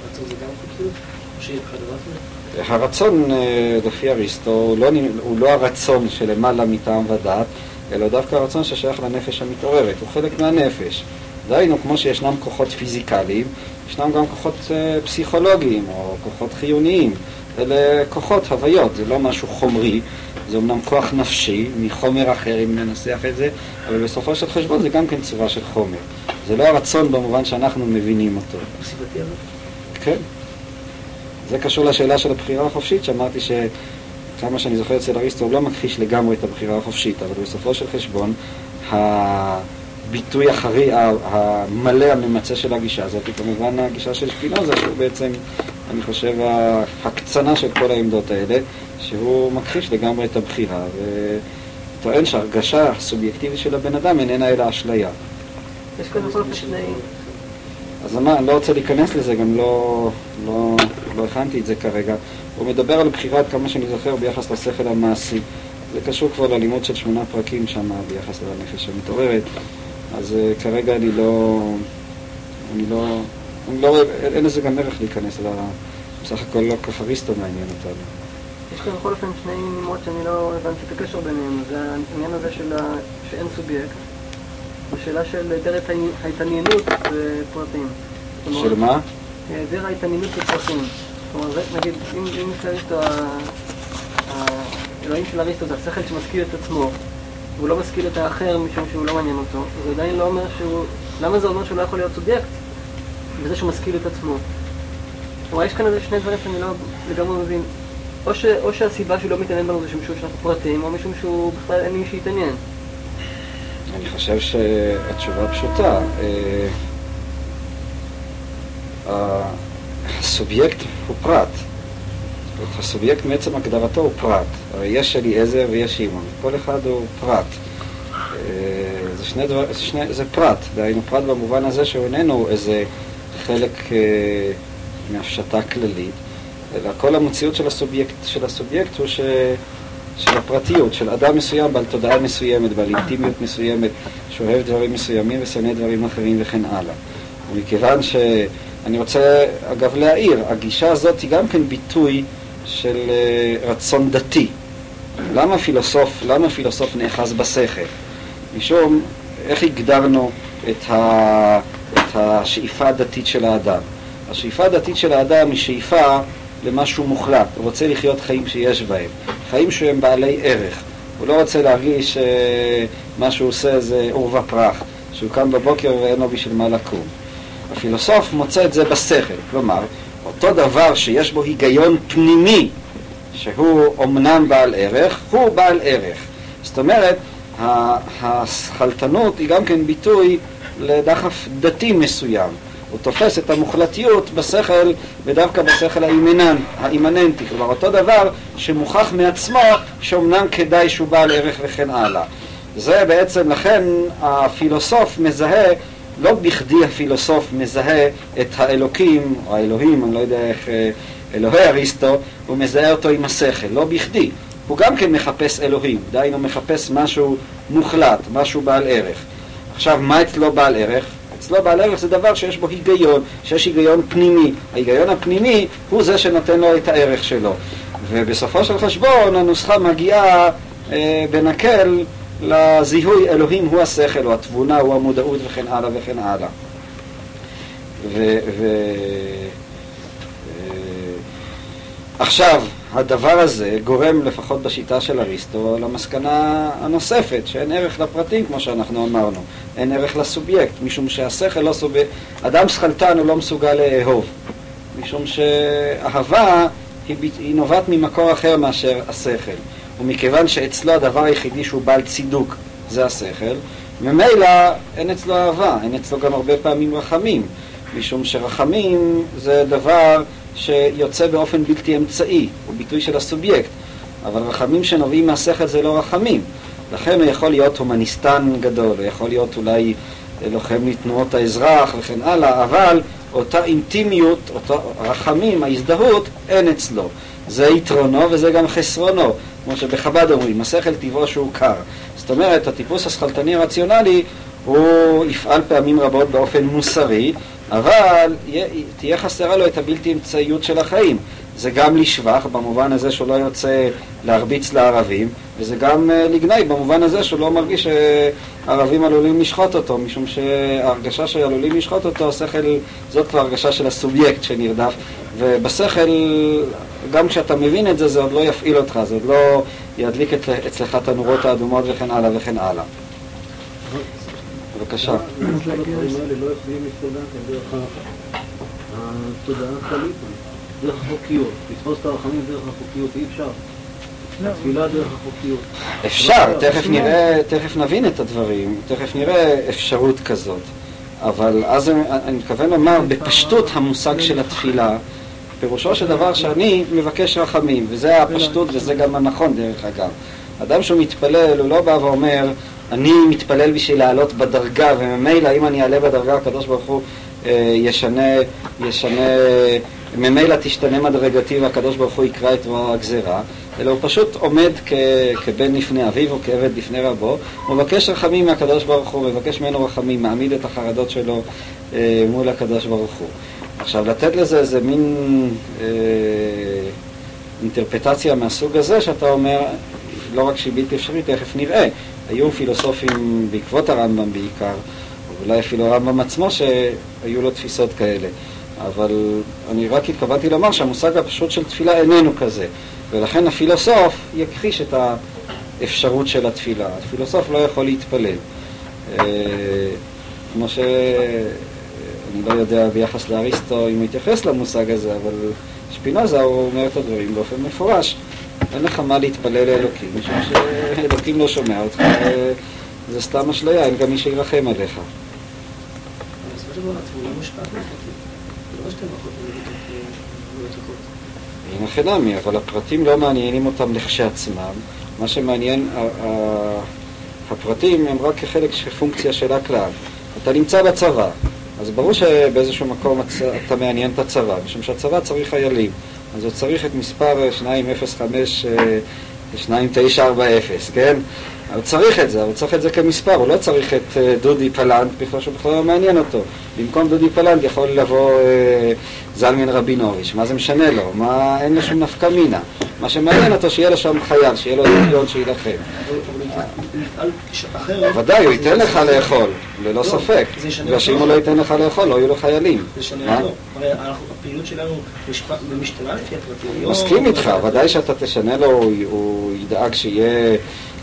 הרצון זה גם חוקיות? או הרצון, אה, לפי אריסטו, הוא לא, הוא לא הרצון שלמעלה מטעם ודעת, אלא דווקא הרצון ששייך לנפש המתעוררת, הוא חלק מהנפש. דהיינו, כמו שישנם כוחות פיזיקליים, ישנם גם כוחות אה, פסיכולוגיים או כוחות חיוניים. אלה כוחות, הוויות, זה לא משהו חומרי, זה אמנם כוח נפשי, מחומר אחר אם ננסח את זה, אבל בסופו של חשבון זה גם כן צורה של חומר. זה לא הרצון במובן שאנחנו מבינים אותו. כן. זה קשור לשאלה של הבחירה החופשית, שאמרתי ש... כמה שאני זוכר אצל אריסטו, הוא לא מכחיש לגמרי את הבחירה החופשית, אבל בסופו של חשבון, הביטוי החרי, המלא, הממצה של הגישה הזאת, היא כמובן הגישה של שפינוזה, שהוא בעצם אני חושב, ההקצנה של כל העמדות האלה, שהוא מכחיש לגמרי את הבחירה, וטוען שההרגשה הסובייקטיבית של הבן אדם איננה אלא אשליה. יש בכל אופן שני... אז אני לא רוצה להיכנס לזה, גם לא, לא, לא הכנתי את זה כרגע. הוא מדבר על בחירה, עד כמה שאני זוכר, ביחס לשכל המעשי. זה קשור כבר ללימוד של שמונה פרקים שם ביחס לנפש המתעוררת, אז uh, כרגע אני לא... אני לא... אני לא אין לזה גם ערך להיכנס, אלא בסך הכל לא ככה ריסטו מעניין אותנו. יש כאן בכל אופן שני נימות שאני לא הבנתי את הקשר ביניהם, זה העניין הזה של ה... שאין סובייקט, ושאלה של היעדר ההתעניינות בפרטים. של מה? היעדר ההתעניינות בפרטים. כלומר, נגיד, אם נמצא אריסטו, האלוהים של אריסטו זה השכל שמשכיל את עצמו, והוא לא משכיל את האחר משום שהוא לא מעניין אותו, זה עדיין לא אומר שהוא... למה זה אומר שהוא לא יכול להיות סובייקט? בזה שהוא משכיל את עצמו. כלומר, יש כאן איזה שני דברים שאני לא לגמרי מבין. או, ש, או שהסיבה שהוא לא מתעניין בנו זה שמשום שאנחנו פרטים, או משום שהוא בכלל אין מי שיתעניין. אני חושב שהתשובה פשוטה. אה, הסובייקט הוא פרט. הסובייקט מעצם הגדרתו הוא פרט. הרי יש אליעזר ויש שמעון, כל אחד הוא פרט. אה, זה, שני דבר, זה, שני, זה פרט, דהיינו פרט במובן הזה שהוא איננו איזה חלק אה, מהפשטה כללית, אלא כל המציאות של הסובייקט, של הסובייקט הוא ש, של הפרטיות, של אדם מסוים בעל תודעה מסוימת, בעל אינטימיות מסוימת, שאוהב דברים מסוימים ושונא דברים אחרים וכן הלאה. ומכיוון ש... אני רוצה, אגב, להעיר, הגישה הזאת היא גם כן ביטוי של uh, רצון דתי. למה פילוסוף, למה פילוסוף נאחז בשכל? משום, איך הגדרנו את, ה, את השאיפה הדתית של האדם? השאיפה הדתית של האדם היא שאיפה למשהו מוחלט, הוא רוצה לחיות חיים שיש בהם, חיים שהם בעלי ערך. הוא לא רוצה להרגיש שמה אה, שהוא עושה זה עורבא פרח, שהוא קם בבוקר ואין לו בשביל מה לקום. הפילוסוף מוצא את זה בשכל, כלומר, אותו דבר שיש בו היגיון פנימי, שהוא אומנם בעל ערך, הוא בעל ערך. זאת אומרת, הסכלתנות היא גם כן ביטוי לדחף דתי מסוים. הוא תופס את המוחלטיות בשכל, ודווקא בשכל האימנן, האימננטי. כלומר, אותו דבר שמוכח מעצמו, שאומנם כדאי שהוא בעל ערך וכן הלאה. זה בעצם, לכן הפילוסוף מזהה לא בכדי הפילוסוף מזהה את האלוקים, או האלוהים, אני לא יודע איך, אה, אלוהי אריסטו, הוא מזהה אותו עם השכל, לא בכדי. הוא גם כן מחפש אלוהים, דהיינו מחפש משהו מוחלט, משהו בעל ערך. עכשיו, מה אצלו בעל ערך? אצלו בעל ערך זה דבר שיש בו היגיון, שיש היגיון פנימי. ההיגיון הפנימי הוא זה שנותן לו את הערך שלו. ובסופו של חשבון הנוסחה מגיעה אה, בנקל לזיהוי אלוהים הוא השכל, או התבונה, הוא המודעות וכן הלאה וכן הלאה. ו, ו, אה, עכשיו, הדבר הזה גורם, לפחות בשיטה של אריסטו, למסקנה הנוספת, שאין ערך לפרטים, כמו שאנחנו אמרנו. אין ערך לסובייקט, משום שהשכל לא סובייקט... אדם שכלתן הוא לא מסוגל לאהוב, משום שאהבה היא, היא נובעת ממקור אחר מאשר השכל. ומכיוון שאצלו הדבר היחידי שהוא בעל צידוק זה השכל, ממילא אין אצלו אהבה, אין אצלו גם הרבה פעמים רחמים, משום שרחמים זה דבר שיוצא באופן בלתי אמצעי, הוא ביטוי של הסובייקט, אבל רחמים שנובעים מהשכל זה לא רחמים. לכן הוא יכול להיות הומניסטן גדול, הוא יכול להיות אולי לוחם לתנועות האזרח וכן הלאה, אבל אותה אינטימיות, אותו רחמים, ההזדהות, אין אצלו. זה יתרונו וזה גם חסרונו. כמו שבחב"ד אומרים, השכל טבעו שהוא קר. זאת אומרת, הטיפוס השכלתני הרציונלי הוא יפעל פעמים רבות באופן מוסרי, אבל תהיה חסרה לו את הבלתי אמצעיות של החיים. זה גם לשבח, במובן הזה שהוא לא יוצא להרביץ לערבים, וזה גם אה, לגנאי, במובן הזה שהוא לא מרגיש שערבים עלולים לשחוט אותו, משום שההרגשה שעלולים לשחוט אותו, השכל, זאת כבר הרגשה של הסובייקט שנרדף, ובשכל, גם כשאתה מבין את זה, זה עוד לא יפעיל אותך, זה עוד לא ידליק אצלך את הנורות האדומות וכן הלאה וכן הלאה. בבקשה. את אפשר. אפשר, תכף נראה, תכף נבין את הדברים, תכף נראה אפשרות כזאת. אבל אז אני מתכוון לומר, בפשטות המושג של התפילה פירושו של דבר שאני מבקש רחמים, וזה הפשטות וזה גם הנכון דרך אגב. אדם שהוא מתפלל, הוא לא בא ואומר, אני מתפלל בשביל לעלות בדרגה, וממילא אם אני אעלה בדרגה, הקדוש ברוך הוא אה, ישנה, ישנה, ממילא תשתנה מדרגתי והקדוש ברוך הוא יקרא את רוע הגזירה, אלא הוא פשוט עומד כ, כבן לפני אביו או כעבד לפני רבו, הוא מבקש רחמים מהקדוש ברוך הוא, מבקש ממנו רחמים, מעמיד את החרדות שלו אה, מול הקדוש ברוך הוא. עכשיו, לתת לזה איזה מין אה, אינטרפטציה מהסוג הזה, שאתה אומר, לא רק שהיא בלתי אפשרית, תכף נראה. היו פילוסופים בעקבות הרמב"ם בעיקר, אולי אפילו הרמב"ם עצמו, שהיו לו תפיסות כאלה. אבל אני רק התכוונתי לומר שהמושג הפשוט של תפילה איננו כזה, ולכן הפילוסוף יכחיש את האפשרות של התפילה. הפילוסוף לא יכול להתפלל. אה, כמו ש... אני לא יודע ביחס לאריסטו אם הוא התייחס למושג הזה, אבל שפינוזה הוא אומר את הדברים באופן מפורש. אין לך מה להתפלל לאלוקים, משום שאלוקים לא שומע אותך, זה סתם אשליה, אין גם מי שירחם עליך. אין הכי נמי, אבל הפרטים לא מעניינים אותם לכשעצמם. מה שמעניין, הפרטים הם רק כחלק של פונקציה של הכלל. אתה נמצא בצבא, אז ברור שבאיזשהו מקום אתה מעניין את הצבא, משום שהצבא צריך חיילים. אז הוא צריך את מספר 205, 2940, כן? הוא צריך את זה, הוא צריך את זה כמספר, הוא לא צריך את אה, דודי פלנט, בכלל שהוא בכלל לא מעניין אותו. במקום דודי פלנט יכול לבוא אה, זלמן רבינוביץ', מה זה משנה לו? מה, אין לו שום נפקא מינה. מה שמעניין אותו שיהיה לו שם חייל, שיהיה לו דמיון שיילחם. ודאי, הוא ייתן לך לאכול, ללא לא, ספק. בגלל שאם הוא לא ייתן לך לאכול, לא יהיו לו חיילים. זה שונה לו. הרי הפעילות שלנו משתנה לפי הפרטים. מסכים איתך, ודאי שאתה תשנה לו, הוא ידאג שיהיה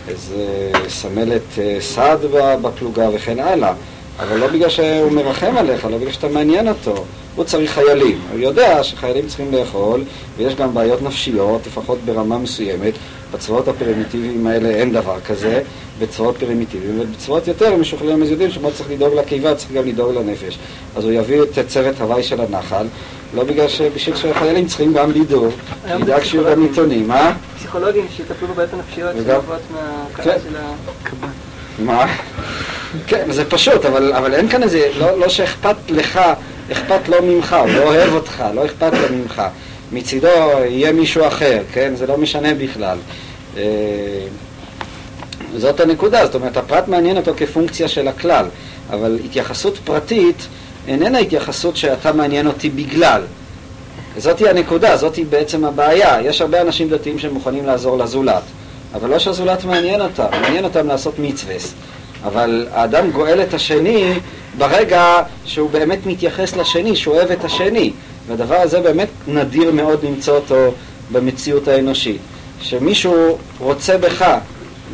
איזה סמלת אה, סעד בפלוגה וכן הלאה. אבל לא בגלל שהוא מרחם עליך, לא בגלל שאתה מעניין אותו. הוא צריך חיילים. הוא יודע שחיילים צריכים לאכול, ויש גם בעיות נפשיות, לפחות ברמה מסוימת. בצבאות הפרימיטיביים האלה אין דבר כזה, בצבאות פרימיטיביים, ובצבאות יותר משוכללים אז יודעים שמאוד צריך לדאוג לקיבה, צריך גם לדאוג לנפש. אז הוא יביא את צוות הווי של הנחל, לא בגלל שבשביל שהחיילים צריכים גם לדאוג, ידאג שיהיו גם עיתונים, מה? פסיכולוגים שיטפלו בבעיות הנפשיות שנובעות מהקלה כן. של הקב"ן. מה? כן, זה פשוט, אבל, אבל אין כאן איזה, לא, לא שאכפת לך, אכפת לו ממך, הוא לא אוהב אותך, לא אכפת לו ממך. מצידו יהיה מישהו אחר, כן? זה לא משנה בכלל. אה, זאת הנקודה, זאת אומרת, הפרט מעניין אותו כפונקציה של הכלל, אבל התייחסות פרטית איננה התייחסות שאתה מעניין אותי בגלל. זאתי הנקודה, זאתי בעצם הבעיה. יש הרבה אנשים דתיים שמוכנים לעזור לזולת, אבל לא שהזולת מעניין אותם, מעניין אותם לעשות מצווה. אבל האדם גואל את השני ברגע שהוא באמת מתייחס לשני, שהוא אוהב את השני. והדבר הזה באמת נדיר מאוד למצוא אותו במציאות האנושית. שמישהו רוצה בך,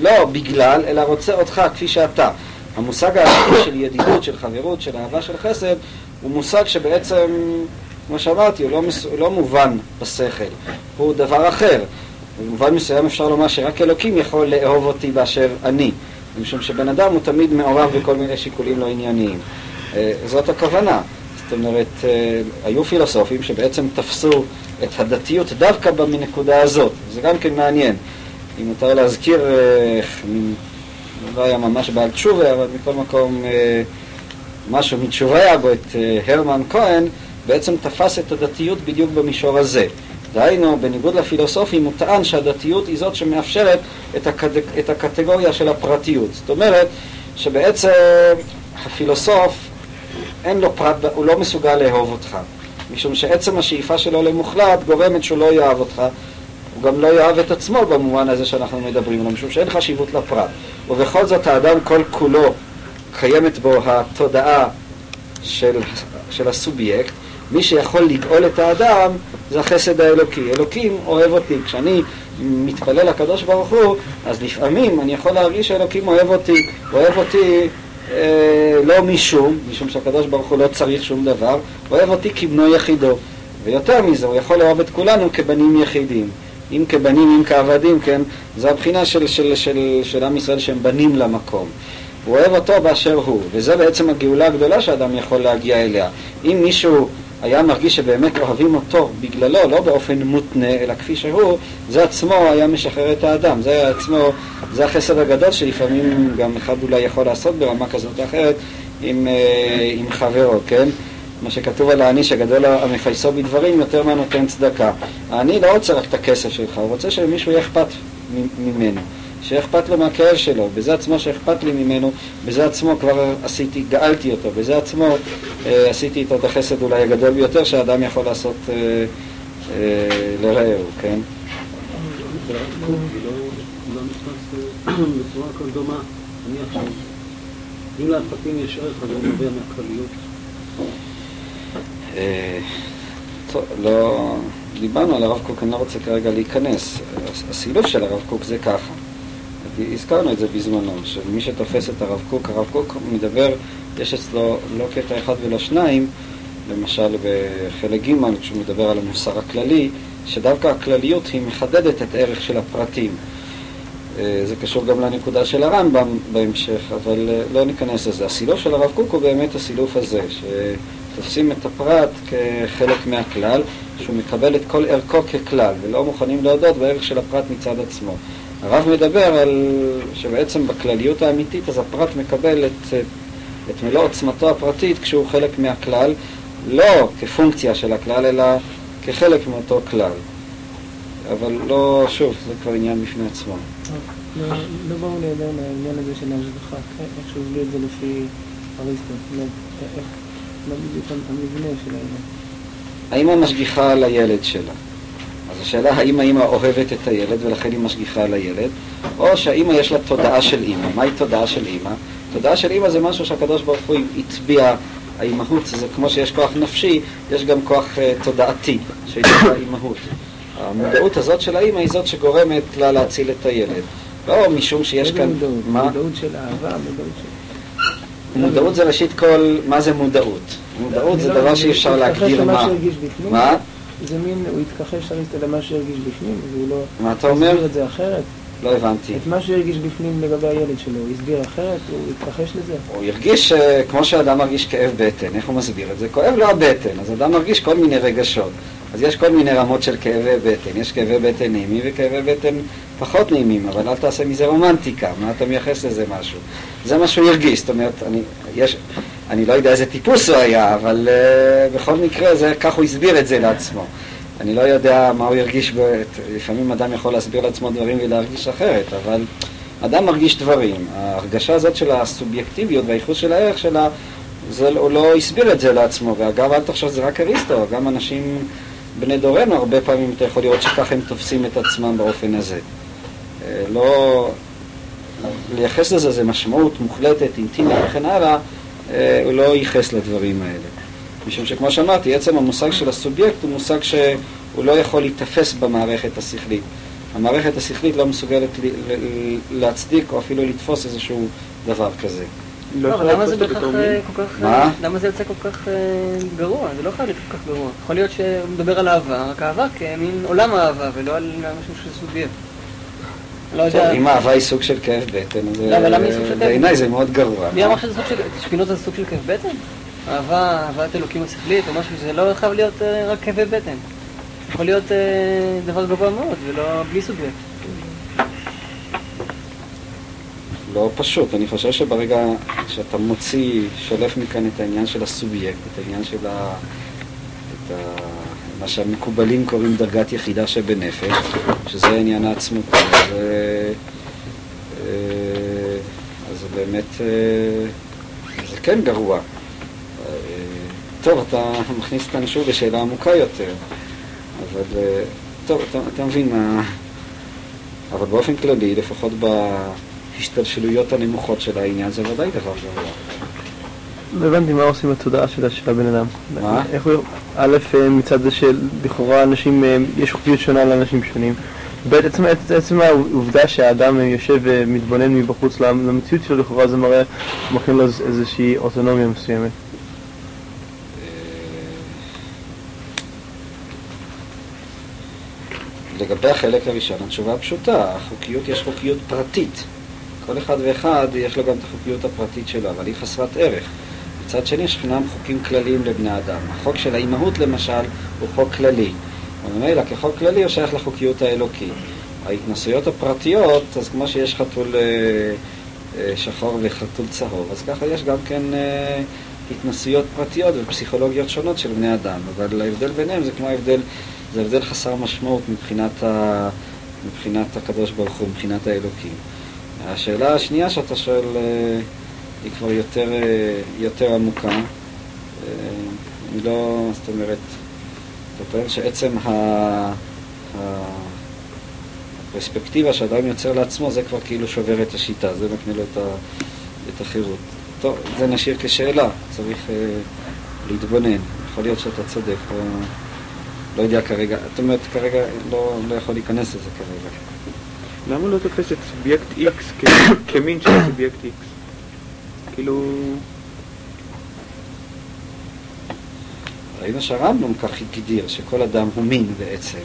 לא בגלל, אלא רוצה אותך כפי שאתה. המושג האמיתי של ידידות, של חברות, של אהבה, של חסד, הוא מושג שבעצם, כמו שאמרתי, הוא לא, מס... לא מובן בשכל, הוא דבר אחר. במובן מסוים אפשר לומר שרק אלוקים יכול לאהוב אותי באשר אני, משום שבן אדם הוא תמיד מעורב בכל מיני שיקולים לא ענייניים. אה, זאת הכוונה. זאת אומרת, אה, היו פילוסופים שבעצם תפסו את הדתיות דווקא בנקודה הזאת, זה גם כן מעניין. אם מותר להזכיר, אה, לא היה ממש בעל תשובה, אבל מכל מקום משהו מתשובה היה בו, את הרמן כהן, בעצם תפס את הדתיות בדיוק במישור הזה. דהיינו, בניגוד לפילוסופים, הוא טען שהדתיות היא זאת שמאפשרת את, הקד... את הקטגוריה של הפרטיות. זאת אומרת, שבעצם הפילוסוף, אין לו פרט, הוא לא מסוגל לאהוב אותך. משום שעצם השאיפה שלו למוחלט גורמת שהוא לא יאהב אותך, גם לא יאהב את עצמו במובן הזה שאנחנו מדברים עליו, משום שאין חשיבות לפרט. ובכל זאת האדם כל כולו קיימת בו התודעה של, של הסובייקט, מי שיכול לגאול את האדם זה החסד האלוקי. אלוקים אוהב אותי. כשאני מתפלל לקדוש ברוך הוא, אז לפעמים אני יכול להרגיש שאלוקים אוהב אותי, אוהב אותי אה, לא משום, משום שהקדוש ברוך הוא לא צריך שום דבר, אוהב אותי כבנו יחידו. ויותר מזה, הוא יכול לאהוב את כולנו כבנים יחידים. אם כבנים, אם כעבדים, כן? זה הבחינה של, של, של, של עם ישראל שהם בנים למקום. הוא אוהב אותו באשר הוא, וזה בעצם הגאולה הגדולה שאדם יכול להגיע אליה. אם מישהו היה מרגיש שבאמת אוהבים אותו בגללו, לא באופן מותנה, אלא כפי שהוא, זה עצמו היה משחרר את האדם. זה עצמו, זה החסד הגדול שלפעמים גם אחד אולי יכול לעשות ברמה כזאת או אחרת עם, אה, עם חברו, כן? מה שכתוב על העני שגדול המפייסו בדברים יותר מהנותן צדקה. העני לא רוצה רק את הכסף שלך, הוא רוצה שלמישהו יהיה אכפת ממנו. שאכפת לו מהכאב שלו, בזה עצמו שאכפת לי ממנו, בזה עצמו כבר עשיתי, גאלתי אותו, בזה עצמו אה, עשיתי איתו את החסד אולי הגדול ביותר שאדם יכול לעשות אה, אה, לרעהו, כן? בצורה כל דומה, אני עכשיו, אם להפקים יש ערך, אז הוא נובע מהכלליות. אה, טוב, לא... דיברנו על הרב קוק, אני לא רוצה כרגע להיכנס. הסילוף של הרב קוק זה ככה. הזכרנו את זה בזמנו, שמי שתופס את הרב קוק, הרב קוק מדבר, יש אצלו לא קטע אחד ולא שניים, למשל בחלק ג' כשהוא מדבר על המוסר הכללי, שדווקא הכלליות היא מחדדת את הערך של הפרטים. אה, זה קשור גם לנקודה של הרמב"ם בהמשך, אבל אה, לא ניכנס לזה. הסילוף של הרב קוק הוא באמת הסילוף הזה, שתופסים את הפרט כחלק מהכלל, שהוא מקבל את כל ערכו ככלל, ולא מוכנים להודות בערך של הפרט מצד עצמו. הרב מדבר על שבעצם בכלליות האמיתית אז הפרט מקבל את, את מלוא עוצמתו הפרטית כשהוא חלק מהכלל, לא כפונקציה של הכלל, אלא כחלק מאותו כלל. אבל לא, שוב, זה כבר עניין בפני עצמו. לא, ברור לי עדיין העניין הזה של ההשגחה, איך שהוא הביא את זה לפי אריסטו, מה בדיוק המבנה של העניין. האם המשגיחה על הילד שלה? אז השאלה האם האמא אוהבת את הילד ולכן היא משגיחה על הילד, או שהאמא יש לה תודעה של אימא. מהי תודעה של אימא? תודעה של אימא זה משהו שהקדוש ברוך הוא הטביע, האימהות זה כמו שיש כוח נפשי, יש גם כוח uh, תודעתי, שנקרא אימהות. המודעות הזאת של האימא היא זאת שגורמת לה להציל את הילד. לא משום שיש כאן... מודעות? מה? מודעות של אהבה, מודעות של... מודעות זה ראשית כל, מה זה מודעות? מודעות זה לא- דבר שאי אפשר להגדיר מה. מה? זה מין, הוא התכחש אריסטו למה שהרגיש בפנים, והוא לא... מה אתה אומר? הסביר את זה אחרת. לא הבנתי. את מה שהרגיש בפנים לגבי הילד שלו, הוא הסביר אחרת? הוא התכחש לזה? הוא הרגיש, אה, כמו שאדם מרגיש כאב בטן, איך הוא מסביר את זה? כואב לו הבטן, אז אדם מרגיש כל מיני רגשות. אז יש כל מיני רמות של כאבי בטן. יש כאבי בטן נעימים וכאבי בטן פחות נעימים, אבל אל תעשה מזה רומנטיקה, מה אתה מייחס לזה משהו? זה מה שהוא הרגיש, זאת אומרת, אני, יש, אני לא יודע איזה טיפוס הוא היה, אבל uh, בכל מקרה זה, כך הוא הסביר את זה לעצמו. אני לא יודע מה הוא ירגיש, ב... לפעמים אדם יכול להסביר לעצמו דברים ולהרגיש אחרת, אבל אדם מרגיש דברים. ההרגשה הזאת של הסובייקטיביות והייחוס של הערך שלה, זה, הוא לא הסביר את זה לעצמו, ואגב, אל תחשוב שזה רק אריסטו, גם אנשים בני דורנו, הרבה פעמים אתה יכול לראות שככה הם תופסים את עצמם באופן הזה. אה, לא... לייחס לזה זה משמעות מוחלטת, אינטימית וכן הלאה, אה, הוא לא ייחס לדברים האלה. משום שכמו שאמרתי, עצם המושג של הסובייקט הוא מושג שהוא לא יכול להיתפס במערכת השכלית. המערכת השכלית לא מסוגלת להצדיק או אפילו לתפוס איזשהו דבר כזה. לא, לא אבל למה זה בכך אה, כל כך... מה? למה זה יוצא כל כך אה, גרוע? זה לא חייב להיות כל כך גרוע. יכול להיות שהוא מדבר על אהבה, רק אהבה כמין עולם אהבה, ולא על משהו של סובייקט. לא יודע. אם אהבה היא סוג של כאב בטן, אז בעיניי זה מאוד גרוע. מי אמר שזה סוג של... שפינות זה סוג של כאב בטן? אהבה, אהבת אלוקים השכלית או משהו, זה לא חייב להיות אה, רק כאבי בטן. יכול להיות דבר גבוה מאוד, ולא בלי סובייקט. לא פשוט. אני חושב שברגע שאתה מוציא, שולף מכאן את העניין של הסובייקט, את העניין של ה... את ה... מה שהמקובלים קוראים דרגת יחידה שבנפש, שזה עניין העצמות. אז, אה, אז באמת אה, זה כן גרוע. אה, טוב, אתה מכניס אותנו שוב לשאלה עמוקה יותר, אבל טוב, אתה, אתה מבין מה... אבל באופן כללי, לפחות ב... ההשתלשלויות הנמוכות של העניין זה ודאי דבר גרוע. לא הבנתי מה עושים בתודעה של הבן אדם. מה? איך הוא, א', אה, מצד זה שלכאורה אנשים, אה, יש חוקיות שונה לאנשים שונים. ב', עצם, עצם העובדה שהאדם אה, יושב ומתבונן מבחוץ למציאות שלו, לכאורה זה מראה, מכין לו איזושהי אוטונומיה מסוימת. לגבי החלק הראשון, התשובה פשוטה, החוקיות יש חוקיות פרטית. כל אחד ואחד יש לו גם את החוקיות הפרטית שלו, אבל היא חסרת ערך. מצד שני יש חינם חוקים כלליים לבני אדם. החוק של האימהות למשל הוא חוק כללי. וממילא כחוק כללי הוא שייך לחוקיות האלוקית. ההתנסויות הפרטיות, אז כמו שיש חתול אה, אה, שחור וחתול צהוב, אז ככה יש גם כן אה, התנסויות פרטיות ופסיכולוגיות שונות של בני אדם, אבל ההבדל ביניהם זה כמו ההבדל, זה הבדל חסר משמעות מבחינת, ה, מבחינת הקדוש ברוך הוא, מבחינת האלוקים. השאלה השנייה שאתה שואל היא כבר יותר, יותר עמוקה. אני לא, זאת אומרת, אתה טוען שעצם ה... הפרספקטיבה שאדם יוצר לעצמו, זה כבר כאילו שובר את השיטה, זה מקנה לו את, ה, את החירות. טוב, זה נשאיר כשאלה, צריך אה, להתבונן. יכול להיות שאתה צודק, או, לא יודע כרגע, זאת אומרת, כרגע לא, לא יכול להיכנס לזה כרגע. למה לא תופס את סובייקט X כמין של סובייקט X? כאילו... ראינו שהרמב"ם כך הגדיר, שכל אדם הוא מין בעצם.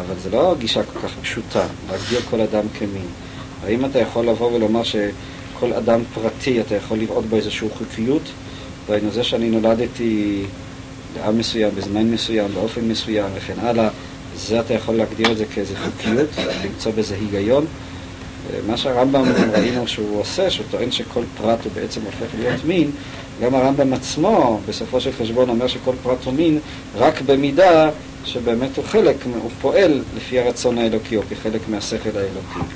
אבל זו לא גישה כל כך פשוטה, להגדיר כל אדם כמין. האם אתה יכול לבוא ולומר שכל אדם פרטי, אתה יכול לראות בו איזושהי חוקיות? והיינו זה שאני נולדתי לעם מסוים, בזמן מסוים, באופן מסוים וכן הלאה, זה אתה יכול להגדיר את זה כאיזו חוקיות, למצוא בזה היגיון. מה שהרמב"ם ראינו שהוא עושה, שהוא טוען שכל פרט הוא בעצם הופך להיות מין, גם הרמב"ם עצמו בסופו של חשבון אומר שכל פרט הוא מין רק במידה שבאמת הוא חלק, הוא פועל לפי הרצון האלוקי או כחלק מהשכל האלוקי.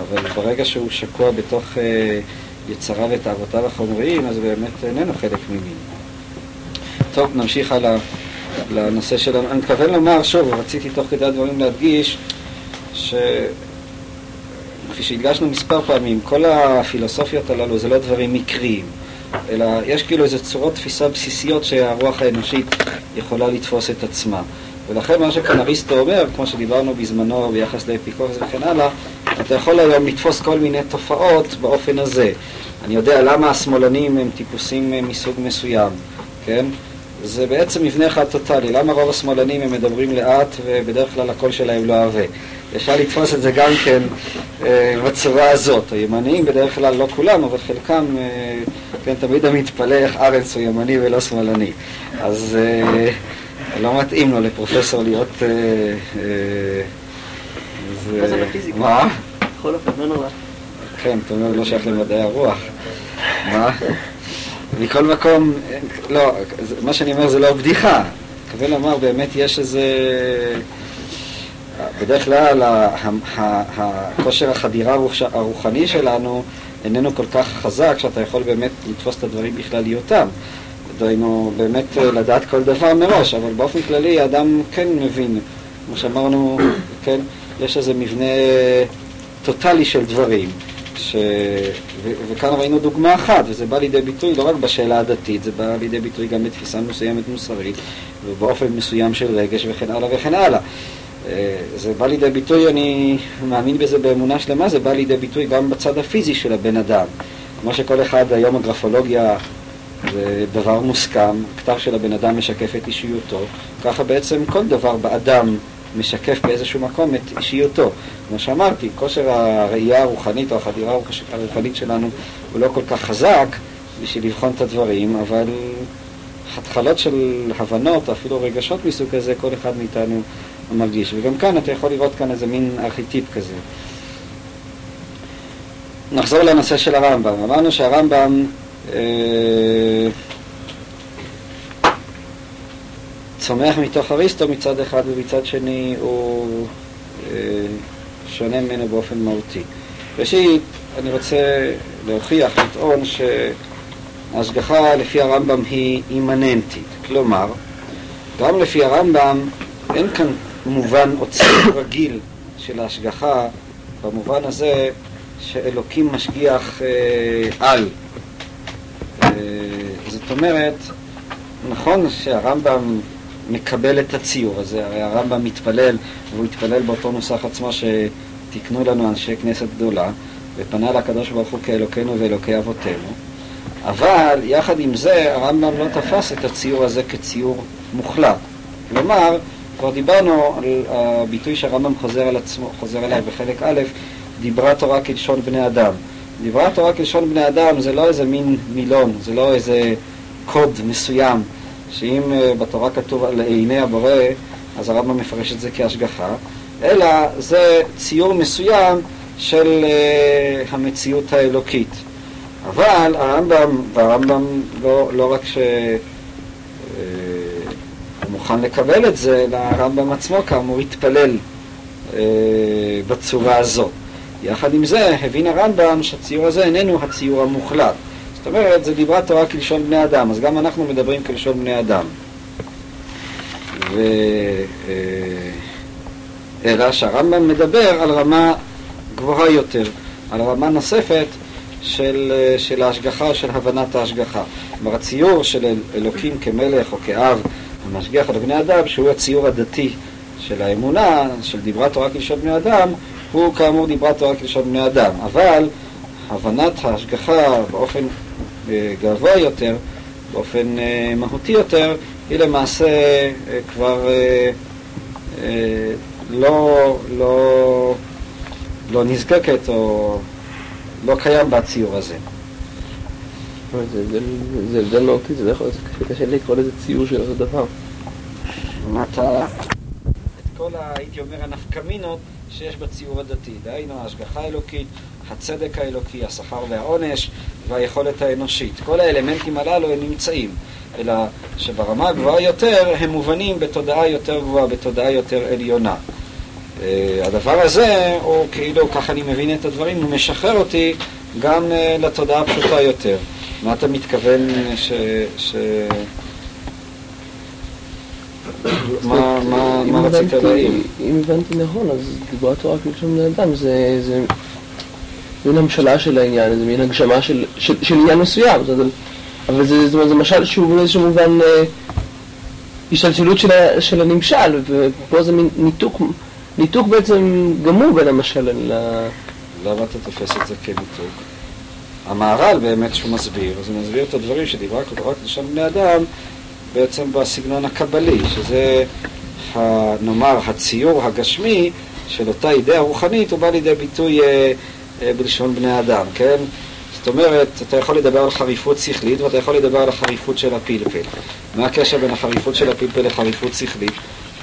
אבל ברגע שהוא שקוע בתוך אה, יצריו ותאוותיו החומריים, אז באמת איננו חלק ממין. טוב, נמשיך הלאה לנושא שלנו. אני מתכוון לומר, שוב, רציתי תוך כדי הדברים להדגיש, ש... כפי שהדגשנו מספר פעמים, כל הפילוסופיות הללו זה לא דברים מקריים, אלא יש כאילו איזה צורות תפיסה בסיסיות שהרוח האנושית יכולה לתפוס את עצמה. ולכן מה שכאן אריסטו אומר, כמו שדיברנו בזמנו ביחס לאפיקורס וכן הלאה, אתה יכול היום לתפוס כל מיני תופעות באופן הזה. אני יודע למה השמאלנים הם טיפוסים מסוג מסוים, כן? זה בעצם מבנה אחד טוטאלי. למה רוב השמאלנים הם מדברים לאט ובדרך כלל הקול שלהם לא עבה? אפשר לתפוס את זה גם כן אה, בצורה הזאת. הימניים בדרך כלל לא כולם, אבל חלקם, אה, כן, תמיד אני מתפלא איך ארץ הוא ימני ולא שמאלני. אז... אה, לא מתאים לו לפרופסור להיות... אה, אה, זה. מה? בכל אופן, לא נורא. כן, אתה אומר, לא שייך למדעי הרוח. מה? מכל מקום, לא, מה שאני אומר זה לא בדיחה. מתכוון לומר, באמת יש איזה... בדרך כלל הכושר החדירה הרוחני שלנו איננו כל כך חזק, שאתה יכול באמת לתפוס את הדברים בכלליותם. דהיינו, באמת אה, לדעת כל דבר מראש, אבל באופן כללי האדם כן מבין, כמו שאמרנו, כן, יש איזה מבנה טוטאלי של דברים, ש... ו... וכאן ראינו דוגמה אחת, וזה בא לידי ביטוי לא רק בשאלה הדתית, זה בא לידי ביטוי גם בתפיסה מסוימת מוסרית, ובאופן מסוים של רגש וכן הלאה וכן הלאה. אה, זה בא לידי ביטוי, אני מאמין בזה באמונה שלמה, זה בא לידי ביטוי גם בצד הפיזי של הבן אדם. כמו שכל אחד היום הגרפולוגיה זה דבר מוסכם, כתב של הבן אדם משקף את אישיותו, ככה בעצם כל דבר באדם משקף באיזשהו מקום את אישיותו. כמו שאמרתי, כושר הראייה הרוחנית או החדירה הרוחנית שלנו הוא לא כל כך חזק בשביל לבחון את הדברים, אבל התחלות של הבנות אפילו רגשות מסוג כזה, כל אחד מאיתנו מרגיש. וגם כאן אתה יכול לראות כאן איזה מין ארכיטיפ כזה. נחזור לנושא של הרמב"ם. אמרנו שהרמב"ם אה, צומח מתוך אריסטו מצד אחד ומצד שני הוא אה, שונה ממנו באופן מהותי. ראשית, אני רוצה להוכיח, לטעון שההשגחה לפי הרמב"ם היא אימננטית. כלומר, גם לפי הרמב"ם אין כאן מובן עוצר רגיל של ההשגחה במובן הזה שאלוקים משגיח אה, על. זאת אומרת, נכון שהרמב"ם מקבל את הציור הזה, הרי הרמב"ם מתפלל, והוא התפלל באותו נוסח עצמו שתיקנו לנו אנשי כנסת גדולה, ופנה לקדוש ברוך הוא כאלוקינו ואלוקי אבותינו, אבל יחד עם זה הרמב"ם לא תפס את הציור הזה כציור מוחלט. כלומר, כבר דיברנו על הביטוי שהרמב"ם חוזר על עצמו, חוזר אליו בחלק א', דיברה תורה כלשון בני אדם. דיברה תורה כלשון בני אדם זה לא איזה מין מילון, זה לא איזה קוד מסוים, שאם אה, בתורה כתוב על עיני הבורא, אז הרמב"ם מפרש את זה כהשגחה, אלא זה ציור מסוים של אה, המציאות האלוקית. אבל הרמב"ם, והרמב"ם לא, לא רק שהוא מוכן לקבל את זה, אלא הרמב"ם עצמו כאמור התפלל בצורה הזאת. יחד עם זה, הבין הרמב"ם שהציור הזה איננו הציור המוחלט. זאת אומרת, זה דיברה תורה כלשון בני אדם, אז גם אנחנו מדברים כלשון בני אדם. ו... אה, אלא שהרמב"ם מדבר על רמה גבוהה יותר, על רמה נוספת של, אה, של ההשגחה של הבנת ההשגחה. כלומר, הציור של אלוקים כמלך או כאב המשגיח על בני אדם, שהוא הציור הדתי של האמונה, של דיברה תורה כלשון בני אדם, הוא כאמור דיברה תורה כלשון בני אדם. אבל הבנת ההשגחה באופן אה, גבוה יותר, באופן אה, מהותי יותר, היא למעשה אה, כבר לא, לא, לא נזקקת או לא קיים בציור הזה. זה הבדל מהותי, זה לא יכול להיות קשה לקרוא לזה ציור של אותו דבר. אתה... את כל, הייתי אומר, הנפקמינות שיש בציור הדתי, דהיינו ההשגחה האלוקית, הצדק האלוקי, השכר והעונש והיכולת האנושית. כל האלמנטים הללו הם נמצאים, אלא שברמה הגבוהה יותר הם מובנים בתודעה יותר גבוהה, בתודעה יותר עליונה. אה, הדבר הזה, הוא כאילו, ככה אני מבין את הדברים, הוא משחרר אותי גם אה, לתודעה הפשוטה יותר. מה אתה מתכוון ש... ש... מה רצית להעיר? אם הבנתי נכון, אז דיברה תורה כלשון בני אדם זה מין המשלה של העניין, זה מין הגשמה של עניין מסוים, אבל זה משל שהוא באיזשהו מובן אה, השתלשלות של הנמשל, ופה זה מין ניתוק, ניתוק בעצם גמור בין המשל ל... למה אתה תופס את זה כניתוק? המהר"ל באמת שהוא מסביר, אז הוא מסביר את הדברים שדיברה רק לשון בני אדם בעצם בסגנון הקבלי, שזה, נאמר, הציור הגשמי של אותה אידאה רוחנית, הוא בא לידי ביטוי אה, בלשון בני אדם, כן? זאת אומרת, אתה יכול לדבר על חריפות שכלית ואתה יכול לדבר על החריפות של הפלפל. מה הקשר בין החריפות של הפלפל לחריפות שכלית?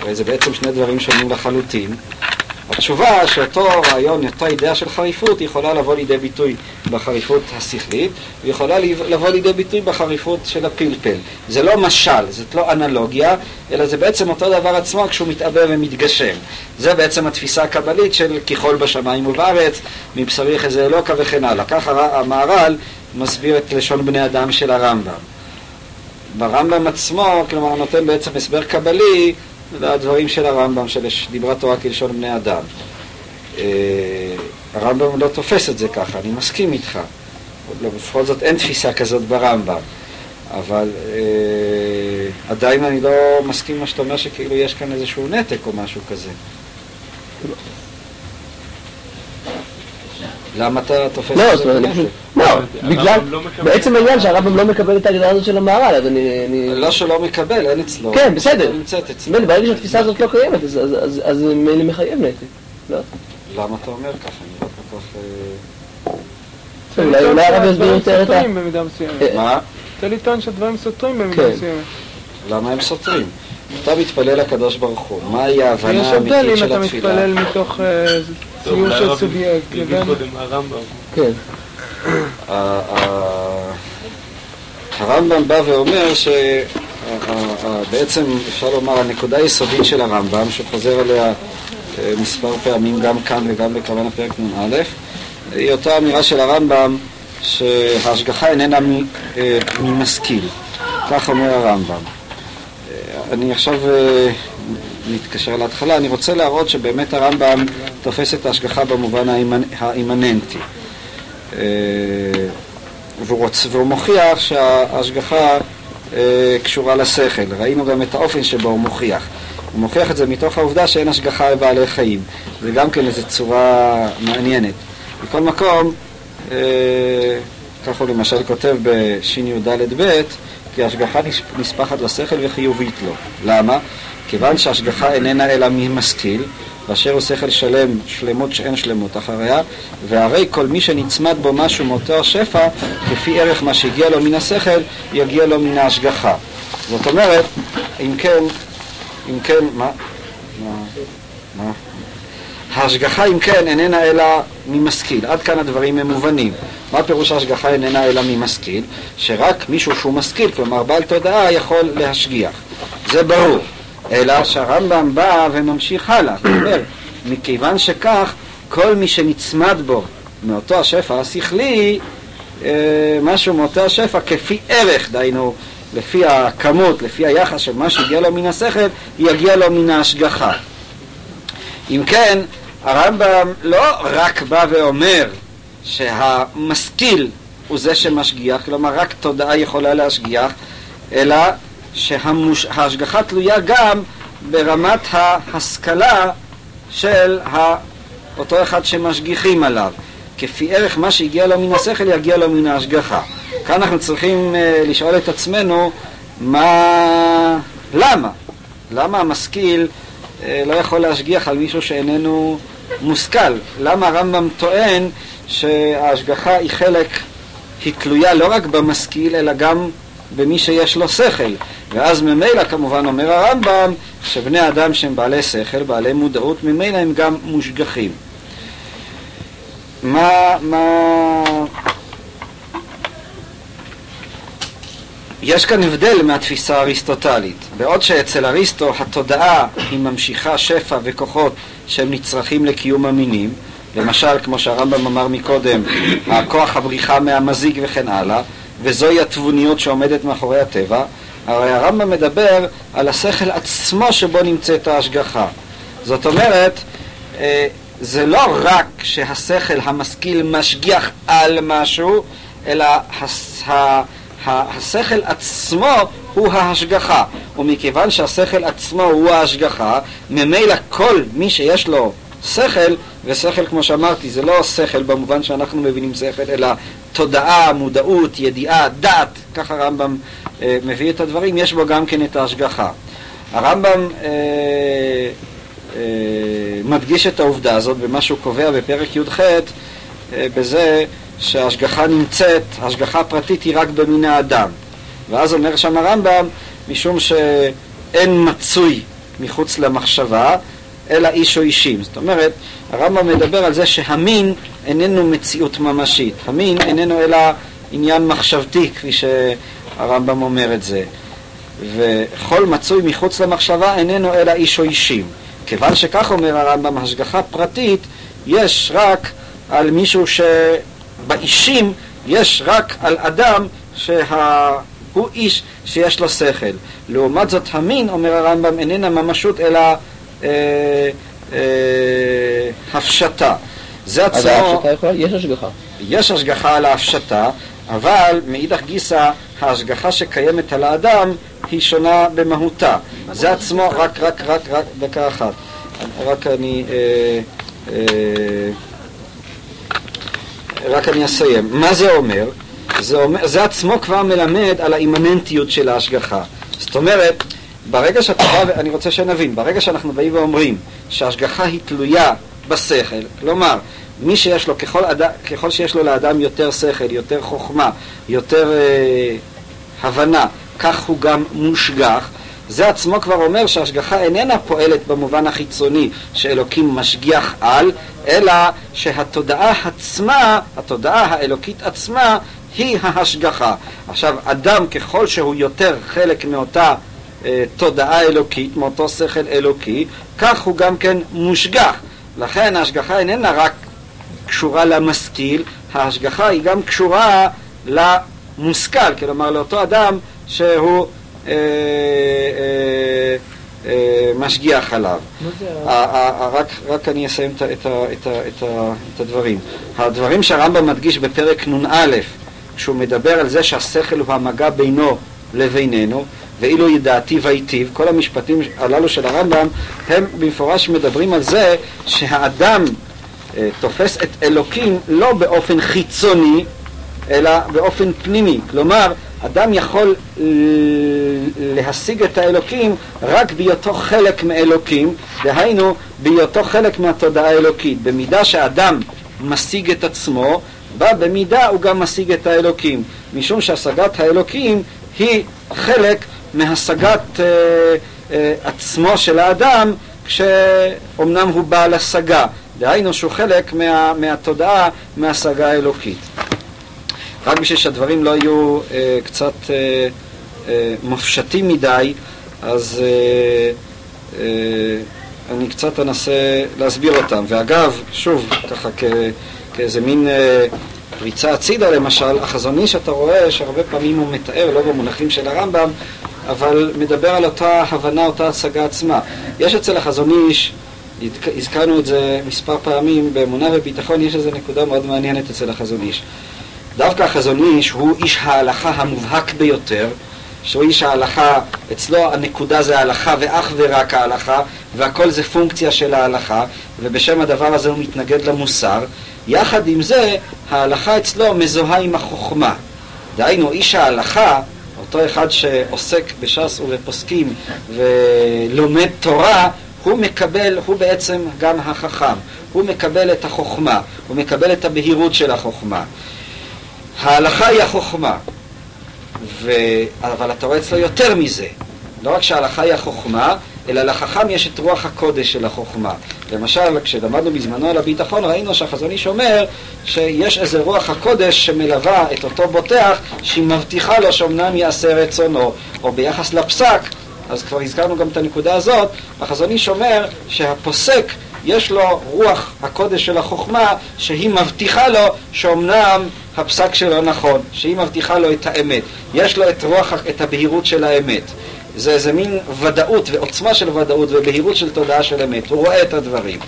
הרי זה בעצם שני דברים שונים לחלוטין. התשובה שאותו רעיון, אותה אידאה של חריפות, יכולה לבוא לידי ביטוי בחריפות השכלית, ויכולה לבוא לידי ביטוי בחריפות של הפלפל. זה לא משל, זאת לא אנלוגיה, אלא זה בעצם אותו דבר עצמו כשהוא מתעבה ומתגשם. זה בעצם התפיסה הקבלית של ככל בשמיים ובארץ, מבשרי חזה אלוקה וכן הלאה. ככה המהר"ל מסביר את לשון בני אדם של הרמב"ם. ברמב"ם עצמו, כלומר, נותן בעצם הסבר קבלי לדברים של הרמב"ם, של דיברה תורה כלשון בני אדם. אה, הרמב"ם לא תופס את זה ככה, אני מסכים איתך. לא, בכל זאת אין תפיסה כזאת ברמב"ם. אבל אה, עדיין אני לא מסכים מה שאתה אומר שכאילו יש כאן איזשהו נתק או משהו כזה. למה אתה תופס לא, את זה? לא, בגלל, לא בעצם העניין שהרמב"ם לא מקבל את ההגדרה הזאת של המהר"ל, אז אני... לא שלא מקבל, אין אצלו. כן, בסדר. ברגע שהתפיסה הזאת לא קיימת, אז מילא מחייב נתק. לא? למה אתה אומר ככה? אני לא כל כך... אה, אולי הרב יסביר יותר את ה... אה, מה? רוצה לטעון שהדברים סותרים במידה כן. מסוימת. למה הם סותרים? אתה מתפלל לקדוש ברוך הוא, מהי ההבנה האמיתית של התפילה? יש הבדל אם אתה מתפלל מתוך אה, ציור של סובייקט לבין... כן. הרמב"ם בא ואומר שבעצם אפשר לומר הנקודה היסודית של הרמב"ם, שחוזר עליה אה, מספר פעמים גם כאן וגם בכוון הפרק נ"א, היא אותה אמירה של הרמב"ם שההשגחה איננה אה, ממשכיל, כך אומר הרמב"ם. אה, אני עכשיו נתקשר להתחלה, אני רוצה להראות שבאמת הרמב"ם תופס את ההשגחה במובן האימננטי. והוא, רוצ, והוא מוכיח שההשגחה קשורה לשכל. ראינו גם את האופן שבו הוא מוכיח. הוא מוכיח את זה מתוך העובדה שאין השגחה על בעלי חיים. זה גם כן איזו צורה מעניינת. בכל מקום, אה, כך הוא למשל כותב בשי"ד ב', כי ההשגחה נספחת לשכל וחיובית לו. למה? כיוון שההשגחה איננה אלא ממשכיל, ואשר הוא שכל שלם, שלמות שאין שלמות אחריה, והרי כל מי שנצמד בו משהו מאותו השפע, כפי ערך מה שהגיע לו מן השכל, יגיע לו מן ההשגחה. זאת אומרת, אם כן, אם כן, מה? מה? מה? ההשגחה אם כן איננה אלא ממשכיל. עד כאן הדברים הם מובנים. מה פירוש ההשגחה איננה אלא ממשכיל? שרק מישהו שהוא משכיל, כלומר בעל תודעה, יכול להשגיח. זה ברור. אלא שהרמב"ם בא וממשיך הלאה. הוא אומר, מכיוון שכך, כל מי שנצמד בו מאותו השפע השכלי, אה, משהו מאותו השפע כפי ערך, דהיינו, לפי הכמות, לפי היחס של מה שהגיע לו מן השכל, יגיע לו מן ההשגחה. אם כן, הרמב"ם לא רק בא ואומר שהמשכיל הוא זה שמשגיח, כלומר רק תודעה יכולה להשגיח, אלא שההשגחה תלויה גם ברמת ההשכלה של אותו אחד שמשגיחים עליו. כפי ערך מה שהגיע לו מן השכל יגיע לו מן ההשגחה. כאן אנחנו צריכים uh, לשאול את עצמנו מה... למה? למה המשכיל uh, לא יכול להשגיח על מישהו שאיננו מושכל? למה הרמב"ם טוען שההשגחה היא חלק, היא תלויה לא רק במשכיל אלא גם במי שיש לו שכל. ואז ממילא כמובן אומר הרמב"ם שבני אדם שהם בעלי שכל, בעלי מודעות, ממילא הם גם מושגחים. מה, מה... יש כאן הבדל מהתפיסה האריסטוטלית. בעוד שאצל אריסטו התודעה היא ממשיכה שפע וכוחות שהם נצרכים לקיום המינים, למשל, כמו שהרמב"ם אמר מקודם, הכוח הבריחה מהמזיק וכן הלאה, וזוהי התבוניות שעומדת מאחורי הטבע, הרי הרמב"ם מדבר על השכל עצמו שבו נמצאת ההשגחה. זאת אומרת, אה, זה לא רק שהשכל המשכיל משגיח על משהו, אלא השכל עצמו הוא ההשגחה. ומכיוון שהשכל עצמו הוא ההשגחה, ממילא כל מי שיש לו שכל, ושכל כמו שאמרתי זה לא שכל במובן שאנחנו מבינים שכל, אלא תודעה, מודעות, ידיעה, דעת, ככה הרמב"ם אה, מביא את הדברים, יש בו גם כן את ההשגחה. הרמב"ם אה, אה, מדגיש את העובדה הזאת במה שהוא קובע בפרק י"ח, אה, בזה שההשגחה נמצאת, ההשגחה הפרטית היא רק במין האדם. ואז אומר שם הרמב"ם, משום שאין מצוי מחוץ למחשבה, אלא איש או אישים. זאת אומרת, הרמב"ם מדבר על זה שהמין איננו מציאות ממשית. המין איננו אלא עניין מחשבתי, כפי שהרמב"ם אומר את זה. וכל מצוי מחוץ למחשבה איננו אלא איש או אישים. כיוון שכך אומר הרמב"ם, השגחה פרטית יש רק על מישהו שבאישים יש רק על אדם שהוא איש שיש לו שכל. לעומת זאת המין, אומר הרמב"ם, איננה ממשות אלא אה, אה, הפשטה. זה עצמו... אז ההפשטה יכולה, יש השגחה. יש השגחה על ההפשטה, אבל מאידך גיסא ההשגחה שקיימת על האדם היא שונה במהותה. זה עצמו, רק, רק, רק, רק דקה אחת. רק אני... אה, אה, רק אני אסיים. מה זה אומר? זה, אומר, זה עצמו כבר מלמד על האימננטיות של ההשגחה. זאת אומרת, ברגע שאתה בא, אני רוצה שנבין, ברגע שאנחנו באים ואומרים שההשגחה היא תלויה בשכל, כלומר, מי שיש לו, ככל, אד... ככל שיש לו לאדם יותר שכל, יותר חוכמה, יותר אה, הבנה, כך הוא גם מושגח, זה עצמו כבר אומר שההשגחה איננה פועלת במובן החיצוני שאלוקים משגיח על, אלא שהתודעה עצמה, התודעה האלוקית עצמה, היא ההשגחה. עכשיו, אדם ככל שהוא יותר חלק מאותה אה, תודעה אלוקית, מאותו שכל אלוקי, כך הוא גם כן מושגח. לכן ההשגחה איננה רק קשורה למשכיל, ההשגחה היא גם קשורה למושכל, כלומר לאותו אדם שהוא אה, אה, אה, משגיח עליו. רק, רק אני אסיים את, את, את, את, את הדברים. הדברים שהרמב"ם מדגיש בפרק נ"א, כשהוא מדבר על זה שהשכל הוא המגע בינו לבינינו, ואילו ידעתי והיטיב, כל המשפטים הללו של הרמב"ם, הם במפורש מדברים על זה שהאדם תופס את אלוקים לא באופן חיצוני, אלא באופן פנימי. כלומר, אדם יכול להשיג את האלוקים רק בהיותו חלק מאלוקים, דהיינו בהיותו חלק מהתודעה האלוקית. במידה שאדם משיג את עצמו, בה במידה הוא גם משיג את האלוקים, משום שהשגת האלוקים היא חלק מהשגת אה, אה, עצמו של האדם כשאומנם הוא בעל השגה, דהיינו שהוא חלק מה, מהתודעה, מההשגה האלוקית. רק בשביל שהדברים לא יהיו אה, קצת אה, אה, מופשטים מדי, אז אה, אה, אני קצת אנסה להסביר אותם. ואגב, שוב, ככה כאיזה מין אה, פריצה הצידה למשל, החזון איש אתה רואה שהרבה פעמים הוא מתאר, לא במונחים של הרמב"ם, אבל מדבר על אותה הבנה, אותה השגה עצמה. יש אצל החזון איש, הזכרנו את זה מספר פעמים, באמונה וביטחון יש איזו נקודה מאוד מעניינת אצל החזון איש. דווקא החזון איש הוא איש ההלכה המובהק ביותר, שהוא איש ההלכה, אצלו הנקודה זה ההלכה ואך ורק ההלכה, והכל זה פונקציה של ההלכה, ובשם הדבר הזה הוא מתנגד למוסר. יחד עם זה, ההלכה אצלו מזוהה עם החוכמה. דהיינו, איש ההלכה, אותו אחד שעוסק בש"ס ובפוסקים ולומד תורה, הוא מקבל, הוא בעצם גם החכם, הוא מקבל את החוכמה, הוא מקבל את הבהירות של החוכמה. ההלכה היא החוכמה, ו... אבל אתה רואה אצלו יותר מזה. לא רק שההלכה היא החוכמה, אלא לחכם יש את רוח הקודש של החוכמה. למשל, כשלמדנו בזמנו על הביטחון, ראינו שהחזון איש אומר שיש איזה רוח הקודש שמלווה את אותו בוטח, שהיא מבטיחה לו שאומנם יעשה רצונו. או ביחס לפסק, אז כבר הזכרנו גם את הנקודה הזאת, החזון איש אומר שהפוסק יש לו רוח הקודש של החוכמה שהיא מבטיחה לו שאומנם הפסק שלו נכון, שהיא מבטיחה לו את האמת. יש לו את רוח, את הבהירות של האמת. זה איזה מין ודאות ועוצמה של ודאות ובהירות של תודעה של אמת. הוא רואה את הדברים.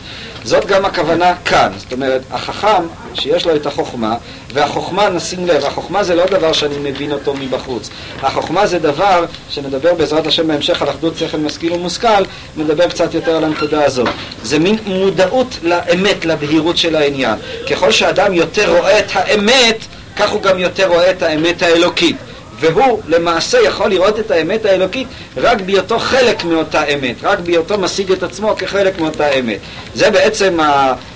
זאת גם הכוונה כאן. זאת אומרת, החכם שיש לו את החוכמה, והחוכמה, נשים לב, החוכמה זה לא דבר שאני מבין אותו מבחוץ. החוכמה זה דבר שנדבר בעזרת השם בהמשך על אחדות שכל משכיל ומושכל, נדבר קצת יותר על הנקודה הזאת. זה מין מודעות לאמת, לבהירות של העניין. ככל שאדם יותר רואה את האמת, כך הוא גם יותר רואה את האמת האלוקית. והוא למעשה יכול לראות את האמת האלוקית רק בהיותו חלק מאותה אמת, רק בהיותו משיג את עצמו כחלק מאותה אמת. זה בעצם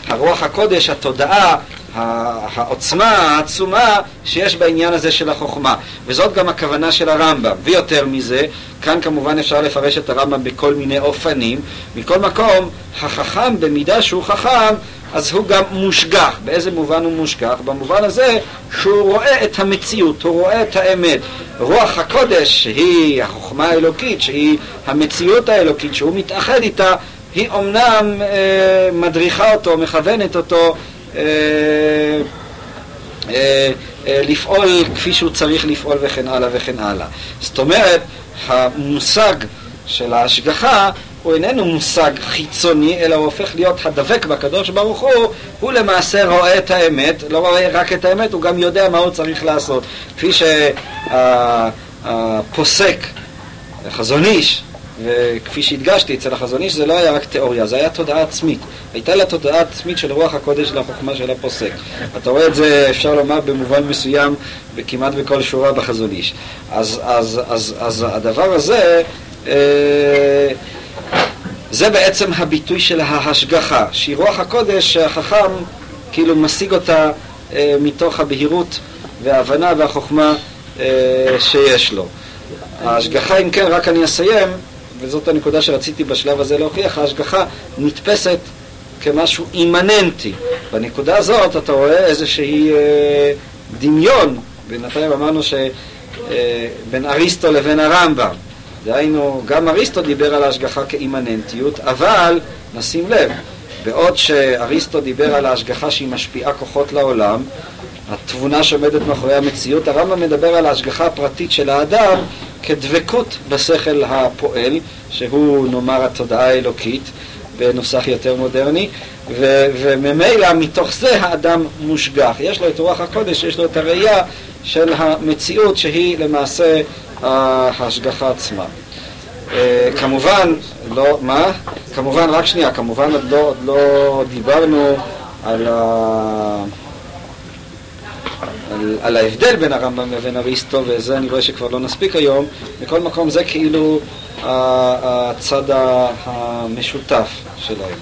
הרוח הקודש, התודעה, העוצמה העצומה שיש בעניין הזה של החוכמה. וזאת גם הכוונה של הרמב"ם. ויותר מזה, כאן כמובן אפשר לפרש את הרמב"ם בכל מיני אופנים. מכל מקום, החכם במידה שהוא חכם, אז הוא גם מושגח. באיזה מובן הוא מושגח? במובן הזה שהוא רואה את המציאות, הוא רואה את האמת. רוח הקודש, שהיא החוכמה האלוקית, שהיא המציאות האלוקית, שהוא מתאחד איתה, היא אומנם אה, מדריכה אותו, מכוונת אותו אה, אה, אה, לפעול כפי שהוא צריך לפעול וכן הלאה וכן הלאה. זאת אומרת, המושג של ההשגחה הוא איננו מושג חיצוני, אלא הוא הופך להיות הדבק בקדוש ברוך הוא, הוא למעשה רואה את האמת, לא רואה רק את האמת, הוא גם יודע מה הוא צריך לעשות. כפי שהפוסק, החזון איש, וכפי שהדגשתי, אצל החזון איש זה לא היה רק תיאוריה, זה היה תודעה עצמית. הייתה לה תודעה עצמית של רוח הקודש לחוכמה של הפוסק. אתה רואה את זה, אפשר לומר, במובן מסוים, כמעט בכל שורה בחזון איש. אז, אז, אז, אז הדבר הזה, אה, זה בעצם הביטוי של ההשגחה, שהיא רוח הקודש שהחכם כאילו משיג אותה אה, מתוך הבהירות וההבנה והחוכמה אה, שיש לו. ההשגחה, אם כן, רק אני אסיים, וזאת הנקודה שרציתי בשלב הזה להוכיח, ההשגחה נתפסת כמשהו אימננטי. בנקודה הזאת אתה רואה איזשהי אה, דמיון, בינתיים אמרנו שבין אה, אריסטו לבין הרמב"ם. דהיינו, גם אריסטו דיבר על ההשגחה כאימננטיות, אבל נשים לב, בעוד שאריסטו דיבר על ההשגחה שהיא משפיעה כוחות לעולם, התבונה שעומדת מאחורי המציאות, הרמב"ם מדבר על ההשגחה הפרטית של האדם כדבקות בשכל הפועל, שהוא נאמר התודעה האלוקית, בנוסח יותר מודרני, ו- וממילא מתוך זה האדם מושגח. יש לו את רוח הקודש, יש לו את הראייה של המציאות שהיא למעשה ההשגחה עצמה. אה, כמובן, לא, מה? כמובן, רק שנייה, כמובן עוד לא, עוד לא דיברנו על, ה... על על, ההבדל בין הרמב"ם לבין אריסטו, וזה אני רואה שכבר לא נספיק היום, מכל מקום זה כאילו הצד המשותף שלהם.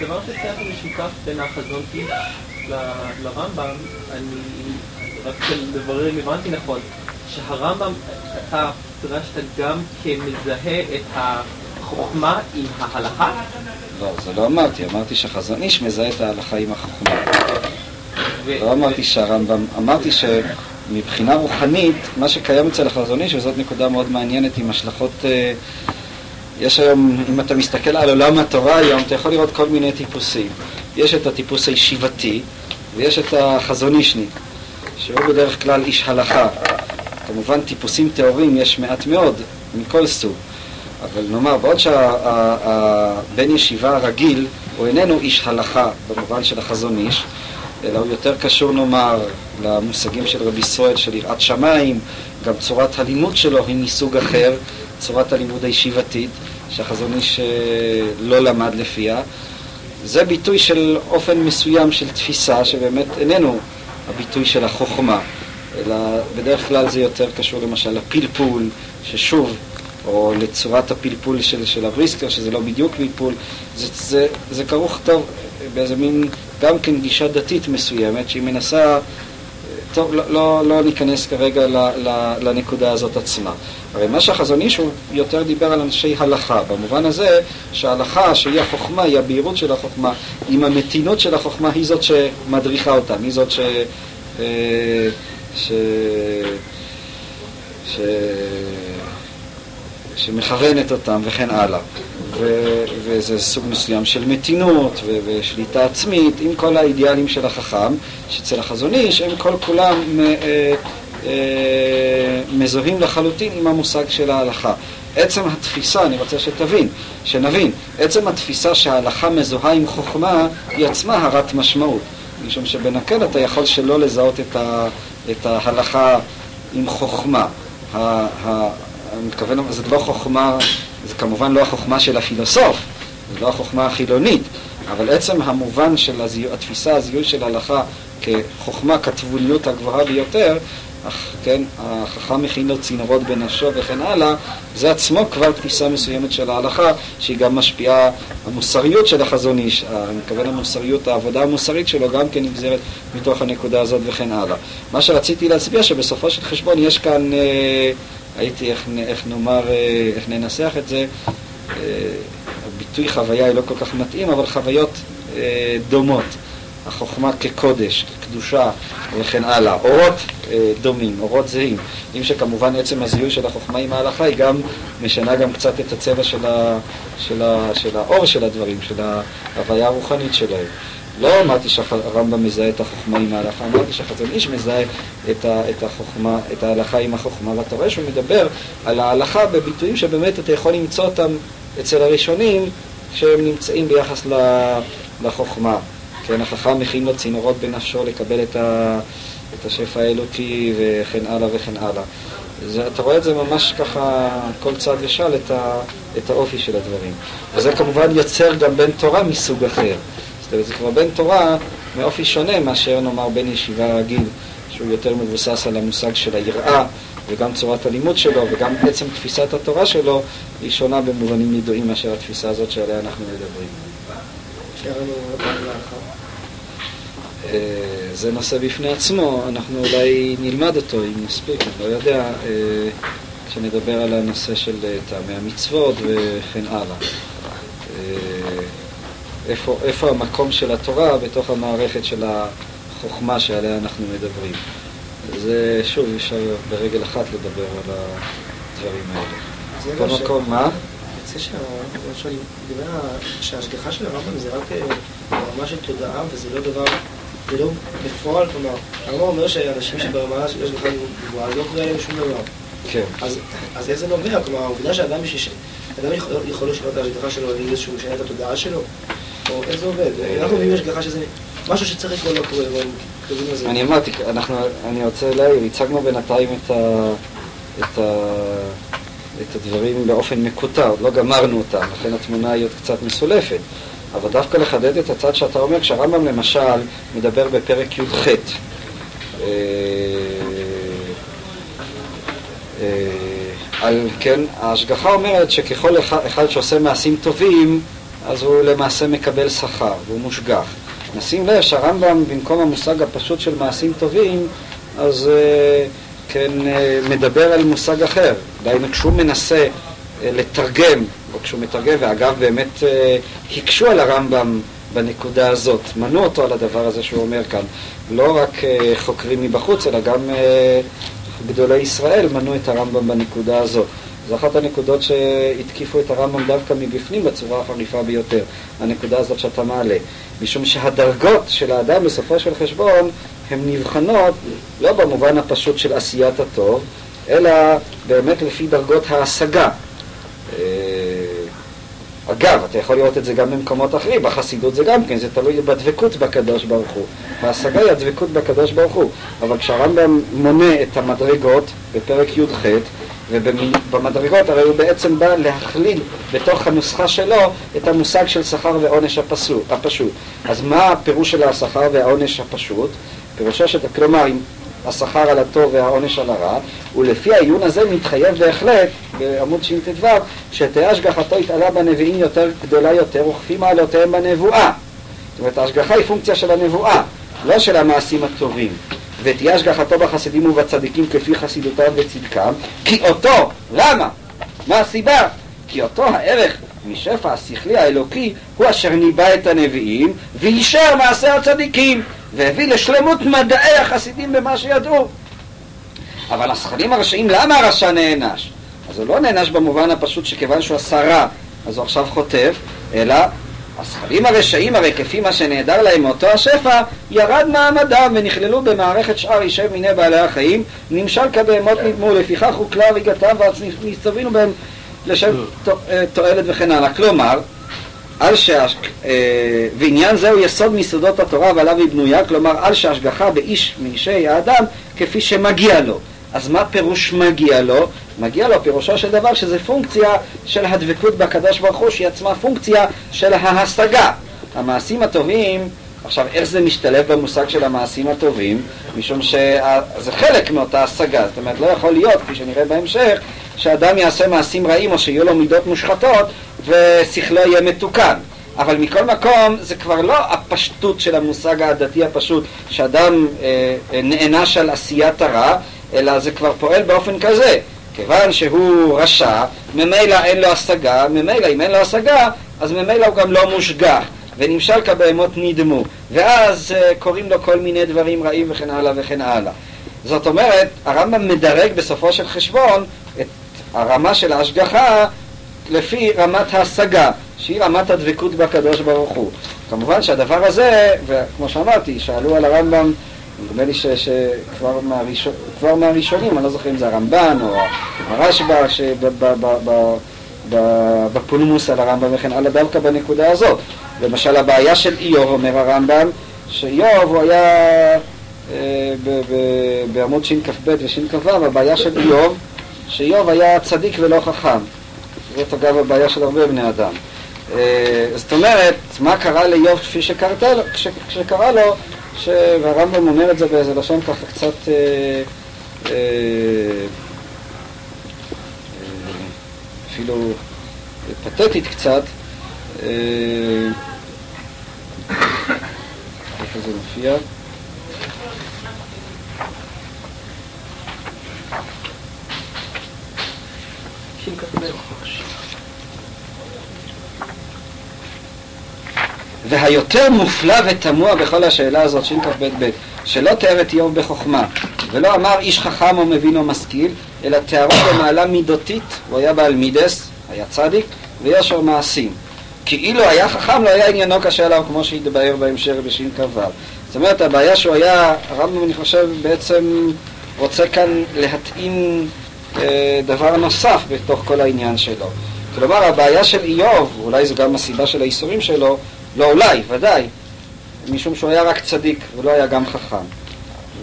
הדבר שצריך משותף בין החזון איש לרמב"ם, אני רק לברר אם הבנתי נכון, שהרמב"ם, אתה פירשת גם כמזהה את החוכמה עם ההלכה? לא, זה לא אמרתי, אמרתי שחזון איש מזהה את ההלכה עם החוכמה. לא אמרתי שהרמב"ם, אמרתי שמבחינה רוחנית, מה שקיים אצל החזון איש, וזאת נקודה מאוד מעניינת עם השלכות... אה, יש היום, אם אתה מסתכל על עולם התורה היום, אתה יכול לראות כל מיני טיפוסים. יש את הטיפוס הישיבתי, ויש את החזון אישני, שהוא בדרך כלל איש הלכה. כמובן טיפוסים טהורים יש מעט מאוד, מכל סוג. אבל נאמר, בעוד שהבן ישיבה הרגיל הוא איננו איש הלכה במובן של החזון איש, אלא הוא יותר קשור, נאמר, למושגים של רבי ישראל של יראת שמיים, גם צורת הלימוד שלו היא מסוג אחר, צורת הלימוד הישיבתית, שהחזון איש אה, לא למד לפיה. זה ביטוי של אופן מסוים של תפיסה שבאמת איננו הביטוי של החוכמה, אלא בדרך כלל זה יותר קשור למשל לפלפול, ששוב, או לצורת הפלפול של, של הבריסקר, שזה לא בדיוק פלפול, זה, זה, זה כרוך טוב באיזה מין, גם כן גישה דתית מסוימת, שהיא מנסה, טוב, לא, לא, לא ניכנס כרגע ל, ל, לנקודה הזאת עצמה. הרי מה שהחזון איש הוא יותר דיבר על אנשי הלכה, במובן הזה שההלכה, שהיא החוכמה, היא הבהירות של החוכמה, עם המתינות של החוכמה, היא זאת שמדריכה אותם, היא זאת ש... אה, ש... ש... שמכוונת אותם וכן הלאה. ו- וזה סוג מסוים של מתינות ו- ושליטה עצמית עם כל האידיאלים של החכם, שאצל החזון איש הם כל כולם אה, אה, מזוהים לחלוטין עם המושג של ההלכה. עצם התפיסה, אני רוצה שתבין, שנבין, עצם התפיסה שההלכה מזוהה עם חוכמה היא עצמה הרת משמעות. משום שבנקל אתה יכול שלא לזהות את, ה, את ההלכה עם חוכמה. אני מתכוון, זאת לא חוכמה, זה כמובן לא החוכמה של הפילוסוף, זה לא החוכמה החילונית, אבל עצם המובן של הזיו, התפיסה, הזיהוי של ההלכה כחוכמה, כתבוליות הגבוהה ביותר, כן, החכם מכין לו צינורות בנפשו וכן הלאה, זה עצמו כבר תפיסה מסוימת של ההלכה, שהיא גם משפיעה, המוסריות של החזון איש, אני מתכוון המוסריות, העבודה המוסרית שלו גם כן נגזרת מתוך הנקודה הזאת וכן הלאה. מה שרציתי להצביע, שבסופו של חשבון יש כאן אה, הייתי, איך, איך נאמר, אה, איך ננסח את זה, אה, הביטוי חוויה היא לא כל כך מתאים, אבל חוויות אה, דומות. החוכמה כקודש, כקדושה וכן הלאה. אורות דומים, אורות זהים. אם שכמובן עצם הזיהוי של החוכמה עם ההלכה היא גם משנה גם קצת את הצבע של, ה, של, ה, של האור של הדברים, של ההוויה הרוחנית שלהם. לא אמרתי שהרמב"ם מזהה את החוכמה עם ההלכה, אמרתי שהחזון איש מזהה את, ה, את, החוכמה, את ההלכה עם החוכמה, ואתה רואה שהוא מדבר על ההלכה בביטויים שבאמת אתה יכול למצוא אותם אצל הראשונים כשהם נמצאים ביחס לחוכמה. כן, החכם מכין לו צינורות בנפשו לקבל את, ה, את השפע האלוקי וכן הלאה וכן הלאה. זה, אתה רואה את זה ממש ככה, כל צד ושל, את, ה, את האופי של הדברים. וזה כמובן יוצר גם בן תורה מסוג אחר. זאת אומרת, זה כבר בן תורה מאופי שונה מאשר נאמר בן ישיבה רגיל, שהוא יותר מבוסס על המושג של היראה, וגם צורת הלימוד שלו, וגם עצם תפיסת התורה שלו, היא שונה במובנים ידועים מאשר התפיסה הזאת שעליה אנחנו מדברים. אה, זה נושא בפני עצמו, אנחנו אולי נלמד אותו אם נספיק, אני לא יודע, אה, כשנדבר על הנושא של אה, טעמי המצוות וכן הלאה. איפה, איפה המקום של התורה בתוך המערכת של החוכמה שעליה אנחנו מדברים. זה, שוב, אפשר ברגל אחת לדבר על הדברים האלה. בכל מקום, מה? יוצא שההשגחה של הרמב"ם זה רק ברמה של תודעה וזה לא דבר, זה לא בפועל, כלומר, הרמב"ם אומר שאנשים שברמה של השגחה גבוהה לא קורה להם שום דבר. כן. אז איך זה נובע? כלומר, העובדה שאדם יכול לשנות את ההשגחה שלו על איזה שהוא משנה את התודעה שלו, או איך זה עובד? אנחנו מבינים השגחה שזה משהו שצריך לקרוא לא קורה, אני אמרתי, אני רוצה להעיר, הצגנו בינתיים את ה... את ה... את הדברים באופן מקוטע, עוד לא גמרנו אותם, לכן התמונה היא עוד קצת מסולפת. אבל דווקא לחדד את הצד שאתה אומר, כשהרמב"ם למשל מדבר בפרק י"ח אה, אה, על כן, ההשגחה אומרת שככל אחד, שעושה מעשים טובים, אז הוא למעשה מקבל שכר, והוא מושגח. נשים לב שהרמב"ם, במקום המושג הפשוט של מעשים טובים, אז אה, כן אה, מדבר על מושג אחר. דהיינו, כשהוא מנסה אה, לתרגם, כשהוא מתרגם, ואגב באמת אה, הקשו על הרמב"ם בנקודה הזאת, מנו אותו על הדבר הזה שהוא אומר כאן. לא רק אה, חוקרים מבחוץ, אלא גם אה, גדולי ישראל מנו את הרמב"ם בנקודה הזאת. זו אחת הנקודות שהתקיפו את הרמב"ם דווקא מבפנים בצורה החריפה ביותר, הנקודה הזאת שאתה מעלה. משום שהדרגות של האדם בסופו של חשבון הן נבחנות לא במובן הפשוט של עשיית הטוב, אלא באמת לפי דרגות ההשגה. אגב, אתה יכול לראות את זה גם במקומות אחרים, בחסידות זה גם כן, זה תלוי בדבקות בקדוש ברוך הוא. ההשגה היא הדבקות בקדוש ברוך הוא. אבל כשהרמב"ם מונה את המדרגות בפרק י"ח, ובמדרגות הרי הוא בעצם בא להכליל בתוך הנוסחה שלו את המושג של שכר ועונש הפשוט. אז מה הפירוש של השכר והעונש הפשוט? פירושו של, כלומר, אם השכר על הטוב והעונש על הרע, ולפי העיון הזה מתחייב בהחלט, בעמוד שט"ו, שתהא השגחתו התעלה בנביאים יותר גדולה יותר, וכפי מעלותיהם בנבואה. זאת אומרת, ההשגחה היא פונקציה של הנבואה, לא של המעשים הטובים. ותהיה השגחתו בחסידים ובצדיקים כפי חסידותם וצדקם, כי אותו, למה? מה הסיבה? כי אותו הערך משפע השכלי האלוקי הוא אשר ניבא את הנביאים ואישר מעשה הצדיקים והביא לשלמות מדעי החסידים במה שידעו. אבל השכלים הרשעים, למה הרשע נענש? אז הוא לא נענש במובן הפשוט שכיוון שהוא עשה רע, אז הוא עכשיו חוטף, אלא השכלים הרשעים הרי כפי מה שנעדר להם מאותו השפע, ירד מעמדם ונכללו במערכת שאר אישי מיני בעלי החיים, נמשל כבהמות נדמו, לפיכך הוקלה הריגתם ונצטווינו בהם לשם תועלת וכן הלאה. כלומר, על שה... ועניין זהו יסוד מיסודות התורה ועליו היא בנויה, כלומר על שהשגחה באיש מאישי האדם כפי שמגיע לו. אז מה פירוש מגיע לו? מגיע לו פירושו של דבר שזה פונקציה של הדבקות בקדוש ברוך הוא, שהיא עצמה פונקציה של ההשגה. המעשים הטובים, עכשיו איך זה משתלב במושג של המעשים הטובים? משום שזה חלק מאותה השגה, זאת אומרת לא יכול להיות, כפי שנראה בהמשך, שאדם יעשה מעשים רעים או שיהיו לו מידות מושחתות ושכלו יהיה מתוקן. אבל מכל מקום זה כבר לא הפשטות של המושג הדתי הפשוט שאדם אה, נענש על עשיית הרע, אלא זה כבר פועל באופן כזה. כיוון שהוא רשע, ממילא אין לו השגה, ממילא אם אין לו השגה, אז ממילא הוא גם לא מושגח, ונמשל כבהמות נדמו, ואז uh, קוראים לו כל מיני דברים רעים וכן הלאה וכן הלאה. זאת אומרת, הרמב"ם מדרג בסופו של חשבון את הרמה של ההשגחה לפי רמת ההשגה, שהיא רמת הדבקות בקדוש ברוך הוא. כמובן שהדבר הזה, וכמו שאמרתי, שאלו על הרמב"ם נדמה לי שכבר מהראשון, מהראשונים, אני לא זוכר אם זה הרמב"ן או הרשב"א, שבפולמוס על הרמב"ם וכן הלאה, דווקא בנקודה הזאת. למשל, הבעיה של איוב, אומר הרמב"ם, שאיוב הוא היה אה, בעמוד שכ"ב ושכ"ו, הבעיה של איוב, שאיוב היה צדיק ולא חכם. זאת אגב הבעיה של הרבה בני אדם. אה, זאת אומרת, מה קרה לאיוב כפי שקרה לו? והרמב"ם אומר את זה באיזה לשון ככה קצת אה, אה, אפילו פתטית קצת. איפה זה מופיע? והיותר מופלא ותמוה בכל השאלה הזאת, שכ"ב, שלא תיאר את איוב בחוכמה, ולא אמר איש חכם או מבין או משכיל, אלא תיארו במעלה מידותית, הוא היה בעל מידס, היה צדיק, ויושר מעשים. כי אילו היה חכם לא היה עניינו קשה עליו כמו שהתבהר בהמשך בשכ"ו. זאת אומרת, הבעיה שהוא היה, הרמב"ם אני חושב בעצם רוצה כאן להתאים אה, דבר נוסף בתוך כל העניין שלו. כלומר, הבעיה של איוב, אולי זו גם הסיבה של האיסורים שלו, לא אולי, ודאי, משום שהוא היה רק צדיק ולא היה גם חכם.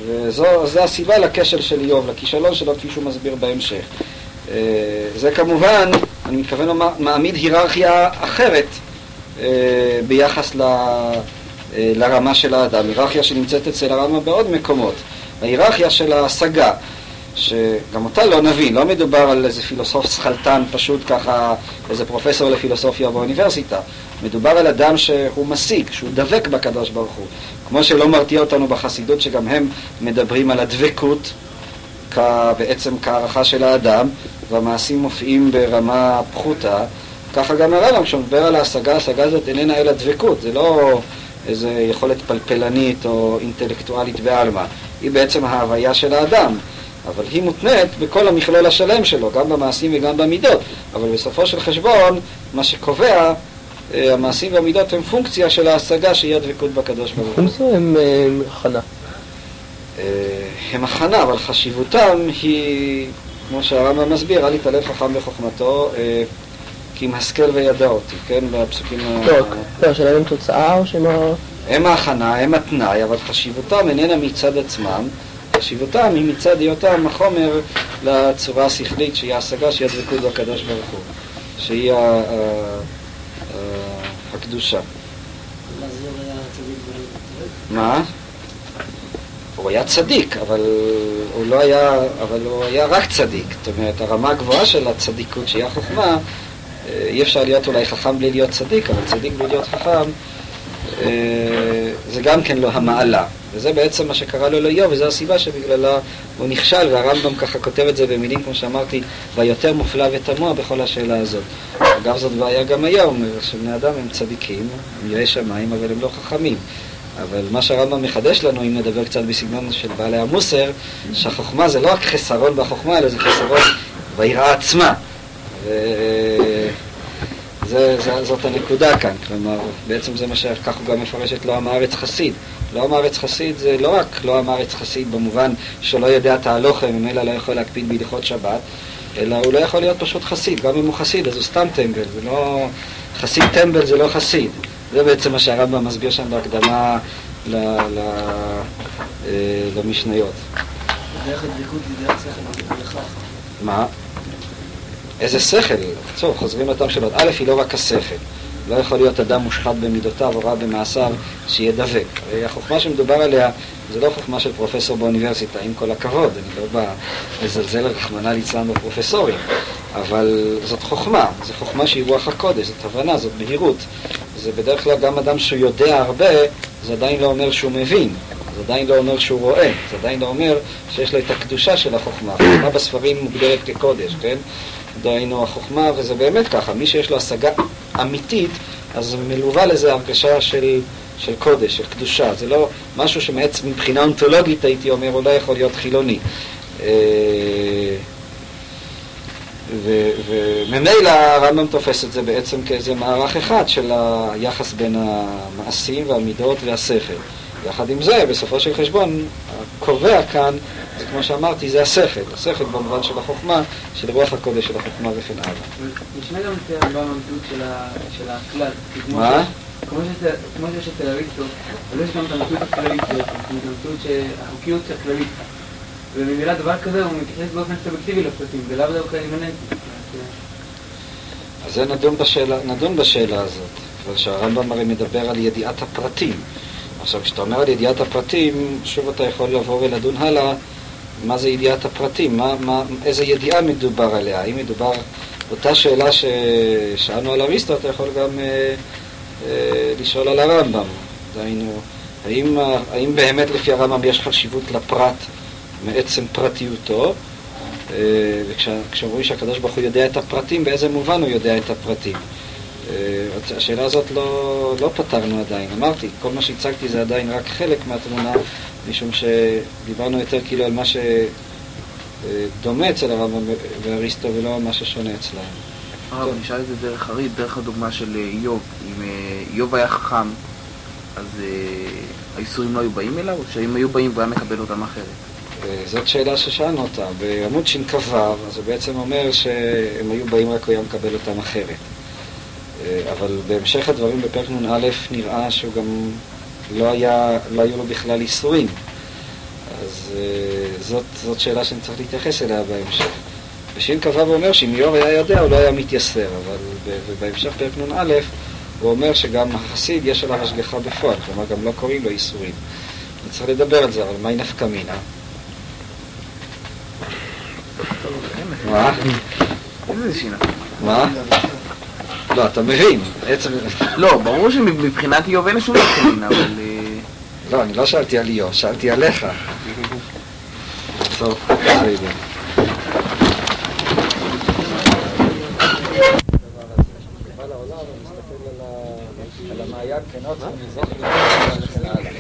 וזו הסיבה לכשל של איוב, לכישלון שלו, כפי שהוא מסביר בהמשך. אה, זה כמובן, אני מתכוון לומר, מעמיד היררכיה אחרת אה, ביחס ל, אה, לרמה של האדם, היררכיה שנמצאת אצל הרמב"ם בעוד מקומות. ההיררכיה של ההשגה, שגם אותה לא נבין, לא מדובר על איזה פילוסוף שכלתן פשוט ככה, איזה פרופסור לפילוסופיה באוניברסיטה. מדובר על אדם שהוא משיג, שהוא דבק בקדוש ברוך הוא. כמו שלא מרתיע אותנו בחסידות, שגם הם מדברים על הדבקות, כ... בעצם כהערכה של האדם, והמעשים מופיעים ברמה פחותה, ככה גם הרמב"ם, כשהוא מדבר על ההשגה, ההשגה הזאת איננה אלא דבקות, זה לא איזו יכולת פלפלנית או אינטלקטואלית בעלמא, היא בעצם ההוויה של האדם, אבל היא מותנית בכל המכלול השלם שלו, גם במעשים וגם במידות, אבל בסופו של חשבון, מה שקובע, המעשים והמידות הם פונקציה של ההשגה שהיא הדבקות בקדוש ברוך הוא. פונקציה הם הכנה. אה, הם הכנה, אבל חשיבותם היא, כמו שהרמב"ם מסביר, אל יתעלף חכם בחוכמתו. אה, כי אם השכל וידע אותי, כן? בפסוקים... לא, לא, השאלה אם תוצאה או שהם ה... הם ההכנה, הם התנאי, אבל חשיבותם איננה מצד עצמם, חשיבותם היא מצד היותם החומר לצורה השכלית, שהיא ההשגה, שהיא הדבקות בקדוש ברוך הוא, שהיא הקדושה. מה? הוא היה צדיק, אבל הוא לא היה, אבל הוא היה רק צדיק. זאת אומרת, הרמה הגבוהה של הצדיקות, שהיא החוכמה, אי אפשר להיות אולי חכם בלי להיות צדיק, אבל צדיק בלי להיות חכם אה, זה גם כן לא המעלה. וזה בעצם מה שקרה לו לאיוב, וזו הסיבה שבגללה הוא נכשל, והרמב"ם ככה כותב את זה במילים, כמו שאמרתי, והיותר מופלא ותמוה בכל השאלה הזאת. אגב, זאת בעיה גם היום, שבני אדם הם צדיקים, הם יראי שמיים, אבל הם לא חכמים. אבל מה שהרמב"ם מחדש לנו, אם נדבר קצת בסגנון של בעלי המוסר, שהחוכמה זה לא רק חסרון בחוכמה, אלא זה חסרון ביראה עצמה. וזאת הנקודה כאן, כלומר, בעצם זה מה שכך הוא גם מפרש את לא עם הארץ חסיד. לא עם הארץ חסיד זה לא רק לא עם הארץ חסיד במובן שלא יודע תהלוכה, ממילא לא יכול להקפיד בהלכות שבת, אלא הוא לא יכול להיות פשוט חסיד, גם אם הוא חסיד, אז הוא סתם טמבל, זה לא... חסיד טמבל זה לא חסיד. זה בעצם מה שהרמב"ם מסביר שם בהקדמה ל... ל... אה, למשניות. מה? איזה שכל? טוב, חוזרים לאותן שאלות. א', היא לא רק השכל. לא יכול להיות אדם מושחת במידותיו או רע במעשיו שיהיה דבק. הרי החוכמה שמדובר עליה זה לא חוכמה של פרופסור באוניברסיטה, עם כל הכבוד, אני לא בא לזלזל רחמנא ליצלן בפרופסורים, אבל זאת חוכמה, זו חוכמה שהיא רוח הקודש, זאת הבנה, זאת בהירות. זה בדרך כלל גם אדם שהוא יודע הרבה, זה עדיין לא אומר שהוא מבין, זה עדיין לא אומר שהוא רואה, זה עדיין לא אומר שיש לו את הקדושה של החוכמה. החוכמה בספרים מוגדרת כקודש, כן? דהיינו החוכמה, וזה באמת ככה, מי שיש לו השגה אמיתית, אז מלווה לזה הרגשה של, של קודש, של קדושה. זה לא משהו שמעץ מבחינה אונתולוגית, הייתי אומר, הוא לא יכול להיות חילוני. אה, וממילא הרמב"ם תופס את זה בעצם כאיזה מערך אחד של היחס בין המעשים והמידות והשכל. יחד עם זה, בסופו של חשבון, הקובע כאן זה כמו שאמרתי, זה השכל, השכל במובן של החוכמה, של רוח הקודש של החוכמה וכן הלאה. נשמע גם את המציאות של הכלל. מה? כמו שיש אצל אריסטו, אבל יש גם את המציאות הכללית, המציאות של החוקיות הכללית. וממילא דבר כזה הוא מתייחס באופן סובייקטיבי לפרטים, ולאו דווקא אימננטי. אז זה נדון בשאלה, נדון בשאלה הזאת, אבל שהרמב"ם הרי מדבר על ידיעת הפרטים. עכשיו, כשאתה אומר על ידיעת הפרטים, שוב אתה יכול לבוא ולדון הלאה מה זה ידיעת הפרטים, מה, מה, איזה ידיעה מדובר עליה, האם מדובר, אותה שאלה ששאלנו על אריסטו, אתה יכול גם אה, אה, לשאול על הרמב"ם. דהיינו, האם, האם באמת לפי הרמב"ם יש חשיבות לפרט מעצם פרטיותו, אה, וכשאומרים שהקדוש ברוך הוא יודע את הפרטים, באיזה מובן הוא יודע את הפרטים? אה, השאלה הזאת לא, לא פתרנו עדיין. אמרתי, כל מה שהצגתי זה עדיין רק חלק מהתמונה, משום שדיברנו יותר כאילו על מה שדומה אצל הרמב"ם ואריסטו ולא על מה ששונה אצלם. הרב, נשאל את זה דרך הריד, דרך הדוגמה של אה, איוב. אם אה, איוב היה חכם, אז האיסורים לא היו באים אליו, או שאם היו באים הוא היה מקבל אותם אחרת? זאת שאלה ששאלנו אותה. בעמוד שכ"ו, אז הוא בעצם אומר שהם היו באים רק הוא היה מקבל אותם אחרת. אה, אבל בהמשך הדברים בפרק נ"א נראה שהוא גם לא, היה, לא היו לו בכלל איסורים. אז אה, זאת, זאת שאלה שאני צריך להתייחס אליה בהמשך. בשין קבע ואומר שאם ליאור היה יודע הוא לא היה מתייסר, אבל בהמשך פרק נ"א הוא אומר שגם החסיד יש עליו השגחה בפועל, כלומר גם לא קוראים לו איסורים. אני צריך לדבר על זה, אבל מהי נפקא מינה? מה? מה? לא, אתה מבין, עצם... לא, ברור שמבחינת איוב אין שום נפקא אבל... אה, לא, אני לא שאלתי על איוב, שאלתי עליך. טוב, בסדר. על המעיין כנות ומזרח וכן הלאה.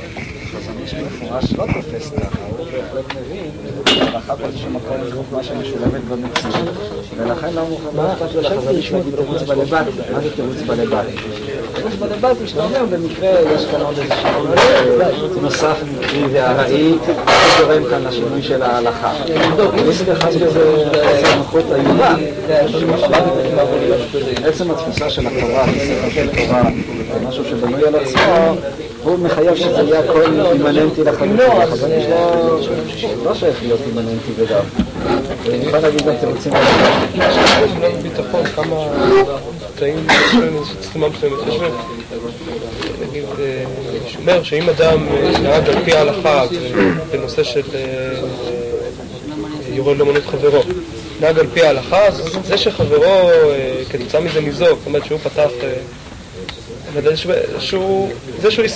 אז מי שמפורש לא תופס ככה, הוא בהחלט מבין, הלכה באיזשהו מקום לראות מה שמשולמת במציאות, ולכן לא מוכן לא אכפת לו לחז"ל להגיד תירוץ בלבד. מה זה תירוץ בלבד? תירוץ בלבד זה שאתה אומר במקרה יש כאן עוד איזשהו נוסף מקרי וארעי, שגורם כאן לשינוי של ההלכה. בזה סמכות איומה. עצם התפיסה של התורה, של משהו שבנוי על עצמו, הוא מחייב שזה יהיה הכל אימננטי לחלוטין. יש לו, לא שייך להיות אימננטי וגם. נוכל להגיד גם תירוצים יש לנו ביטחון כמה קטעים, יש איזושהי סתימה מסוימת. יש להם, נגיד, אה, שומר שאם אדם אה, נהג על פי ההלכה בנושא של אה, יורד לאמנות חברו, נהג על פי ההלכה, אז זה שחברו אה, כתוצאה מזה ניזוק, זאת אומרת שהוא פתח... זה שהוא,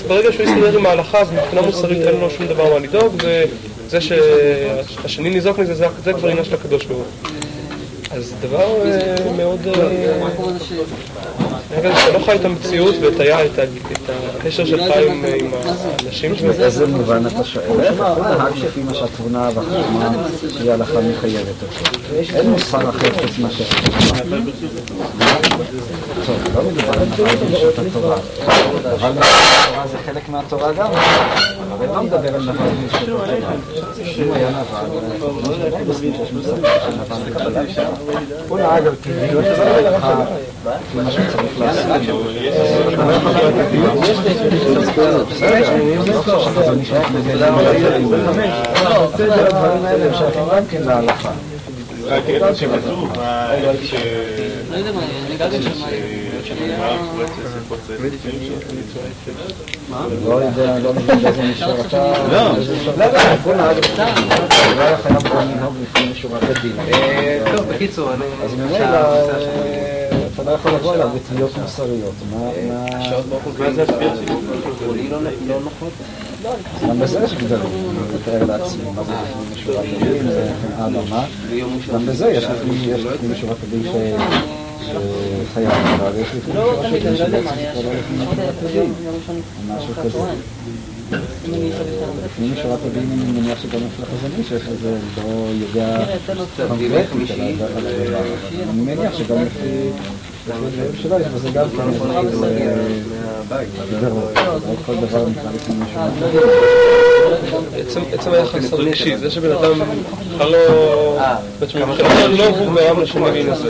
ברגע שהוא יסתדר עם ההלכה, אז מבחינה מוסרית אין לו שום דבר מה לדאוג, וזה שהשני ניזוק מזה, זה, זה כבר עניין של הקדוש ברוך. אז דבר אה, מאוד... רגע, שאתה לא חי את המציאות ואת הקשר שלך עם האנשים שלך. באיזה מובן אתה שואל? איך הוא נהג לפי מה שהתבונה והחוכמה שהיא הלכה מחייבת אותו. אין מוסר אחר חוץ מאשר לא מדובר על בנשות התורה. בנשות התורה זה חלק מהתורה גם. אבל לא מדבר על נבל בנשות התורה. אם היה נבל, לא הוא נהג על טבעיות ההלכה, לפי מה שצריך לעשות. שייכים גם כן להלכה. הקטע שכתוב, ש... לא מה. לא יודע, לא מבין באיזה מישור אתה... לא. בוא נהג. לא היה חייב לנהוג לפני משורת הדין. טוב, בקיצור, אני... אז ממילא אתה לא יכול לבוא אליו בתביעות מוסריות. מה זה התביעות לא נכון. גם בזה יש גדלים, אני מתאר לעצמי, מה זה לפני משורת הדין, וכן הלאה, מה? גם בזה יש לפני משורת הדין שחייב, אבל יש לפני זה לפני או משהו כזה. לפנים משורת הדין אני מניח שגם יש לך איזה מישהו שזה לא יודע קונקרטית הדבר, אני מניח שגם לפי הדברים שלו יש בזה גם כן איזה כל דבר נקרא לפנים משורת הדין. עצם היחס הרגשי, זה שבן אדם בכלל לא... לא הוא גרם לשני להינשא.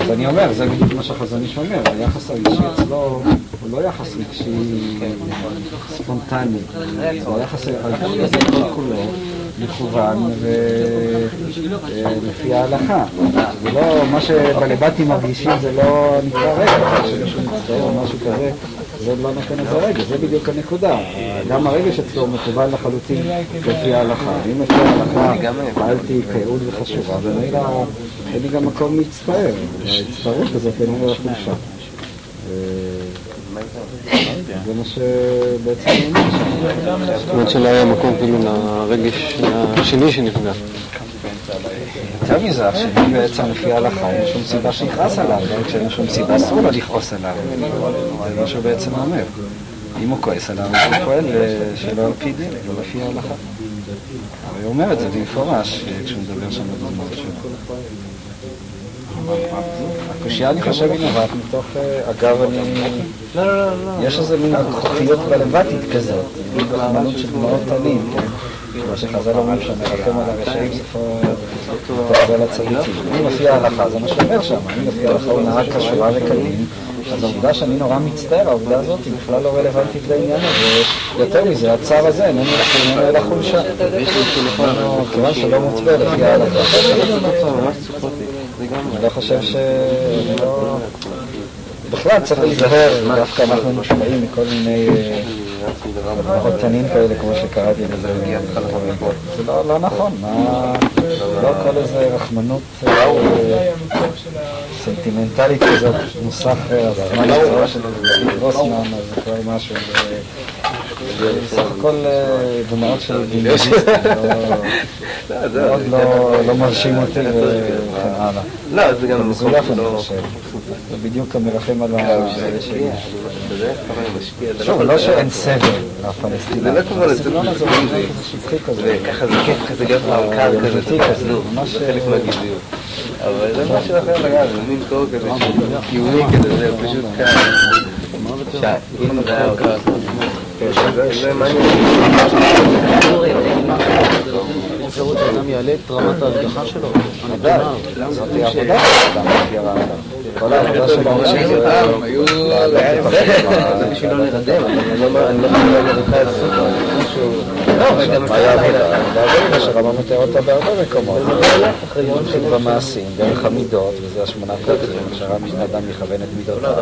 אז אני אומר, זה מה שהחזון איש אומר, היחס הרגשי אצלו הוא לא יחס רגשי ספונטני, זה היחס הרגשי הזה כל כולו מכוון ולפי ההלכה. זה לא, מה שבלבטים מרגישים זה לא נקרא רגע, שמישהו מצטער או משהו כזה, זה לא נותן איזה רגע, זה בדיוק הנקודה. גם הרגש אצלו מקובל לחלוטין לפי ההלכה. אם לפי ההלכה פעלתי כייעוד וחשובה, ומילא אין לי גם מקום להצטער. ההצטערות הזאת איננה לחולשה. זה מה שבעצם. זאת אומרת שלא היה מקום כאילו לרגש השני שנפגע. יותר מזה, השני בעצם לפי ההלכה אין שום סיבה שיכעס עליו, גם כשאין שום סיבה אסור לו לכעוס עליו. זה מה שהוא בעצם אומר. אם הוא כועס עליו, הוא פועל שלא על פי דין, לא לפי ההלכה. הרי הוא אומר את זה במפורש כשהוא מדבר שם בדוגמאות שלו. הקושייה אני חושב היא נובעת מתוך, אגב אני, יש איזה מין כוחיות בלבטית כזאת, ברחמנות של דמעות תנים, מה שחז"ל אומרים שמרחם על הרשעים סופו תחזור לצדיקים. אם לפי ההלכה, זה מה שאומר שם, אם לפי ההלכה הוא נהג כשורה וכדין, אז העובדה שאני נורא מצטער, העובדה הזאת היא בכלל לא רלוונטית לעניין הזה. יותר מזה, הצער הזה איננו אלא חולשה. כיוון שלא מוצבע לפי ההלכה. אני לא חושב ש... בכלל צריך להיזהר, דווקא אנחנו מושפעים מכל מיני תנים כאלה, כמו שקראתי לזה. זה לא נכון. לא כל איזה רחמנות אה, סנטימנטלית כזאת, מוסך אז זה כבר משהו. בסך הכל אה, דמעות של גימליסט, מאוד לא- לא מרשים אותי וכן הלאה. לא, זה גם לא-. זה בדיוק המרחם על ה... שוב, לא שאין סבל. זה לא כמו לצאת שטחי כזה. וככה זה כיף כזה להיות מלכ"ר כזה, זה ממש... זה חלק מהגזעיות. אבל זה משהו אחר לגמרי, זה מין קור כזה, קיומי כזה, זה פשוט כאן. אם זה היה אותו... זה מעניין. אפשרות שאדם יעלה את רמת ההרגחה שלו. זאת היא עבודה של אדם להגיע כל העבודה של העולם זה בשביל לא אבל אני לא לא על ארוחה סופר, משהו... לא, היה עבודה? העבודה שהרמב"ם מתאר אותה בהרבה מקומות. מתחיל במעשים, דרך המידות, וזה השמונה פרקים, שהרב אדם יכוון את מידותיו,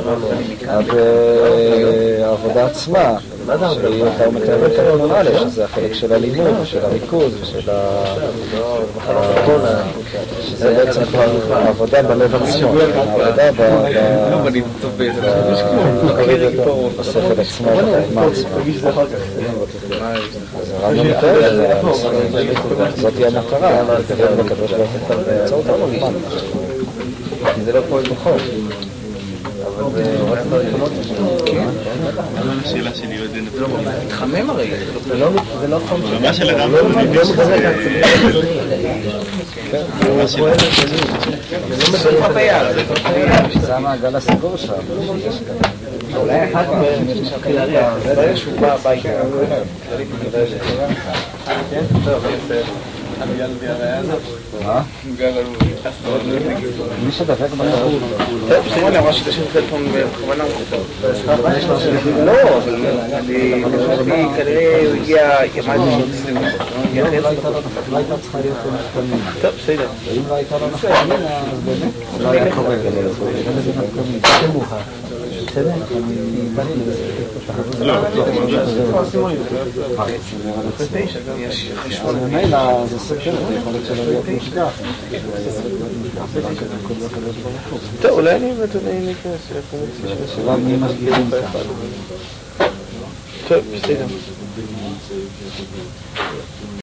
עד אה, העבודה עצמה, שהיא אותה מתארת את התמונה שזה החלק של הלימוד, של הריכוז ושל ה... שזה בעצם העבודה בלב עצמו, העבודה ב... ב- ב- בשכל עצמו, בחוכמה עצמה. אז הרמב"ם מתאר את זה, זאת היא המטרה, לקדם לקדוש ברוך הוא. באמצעות הרמב"ם. כי זה לא פועל בחוק. מתחמם הרי. זה לא לא חום של הרמב"ם של- הבייר. זה המעגל הסגור שם. אולי אחת מהם מתחיל להריח. ברגע שהוא בא הביתה? מי שדבק. בסדר, אני אמרה שתשאיר טלפון בכוונה לא, אבל אני כנראה הוא הגיע, ימד לא הייתה צריכה להיות נפקמינה. טוב, בסדר. אם לא הייתה לו נפקמינה, אז באמת לא היה קורה. טוב, אולי אני באמת אולי ניכנס. השאלה מי משגיחים כאן. טוב, בסדר.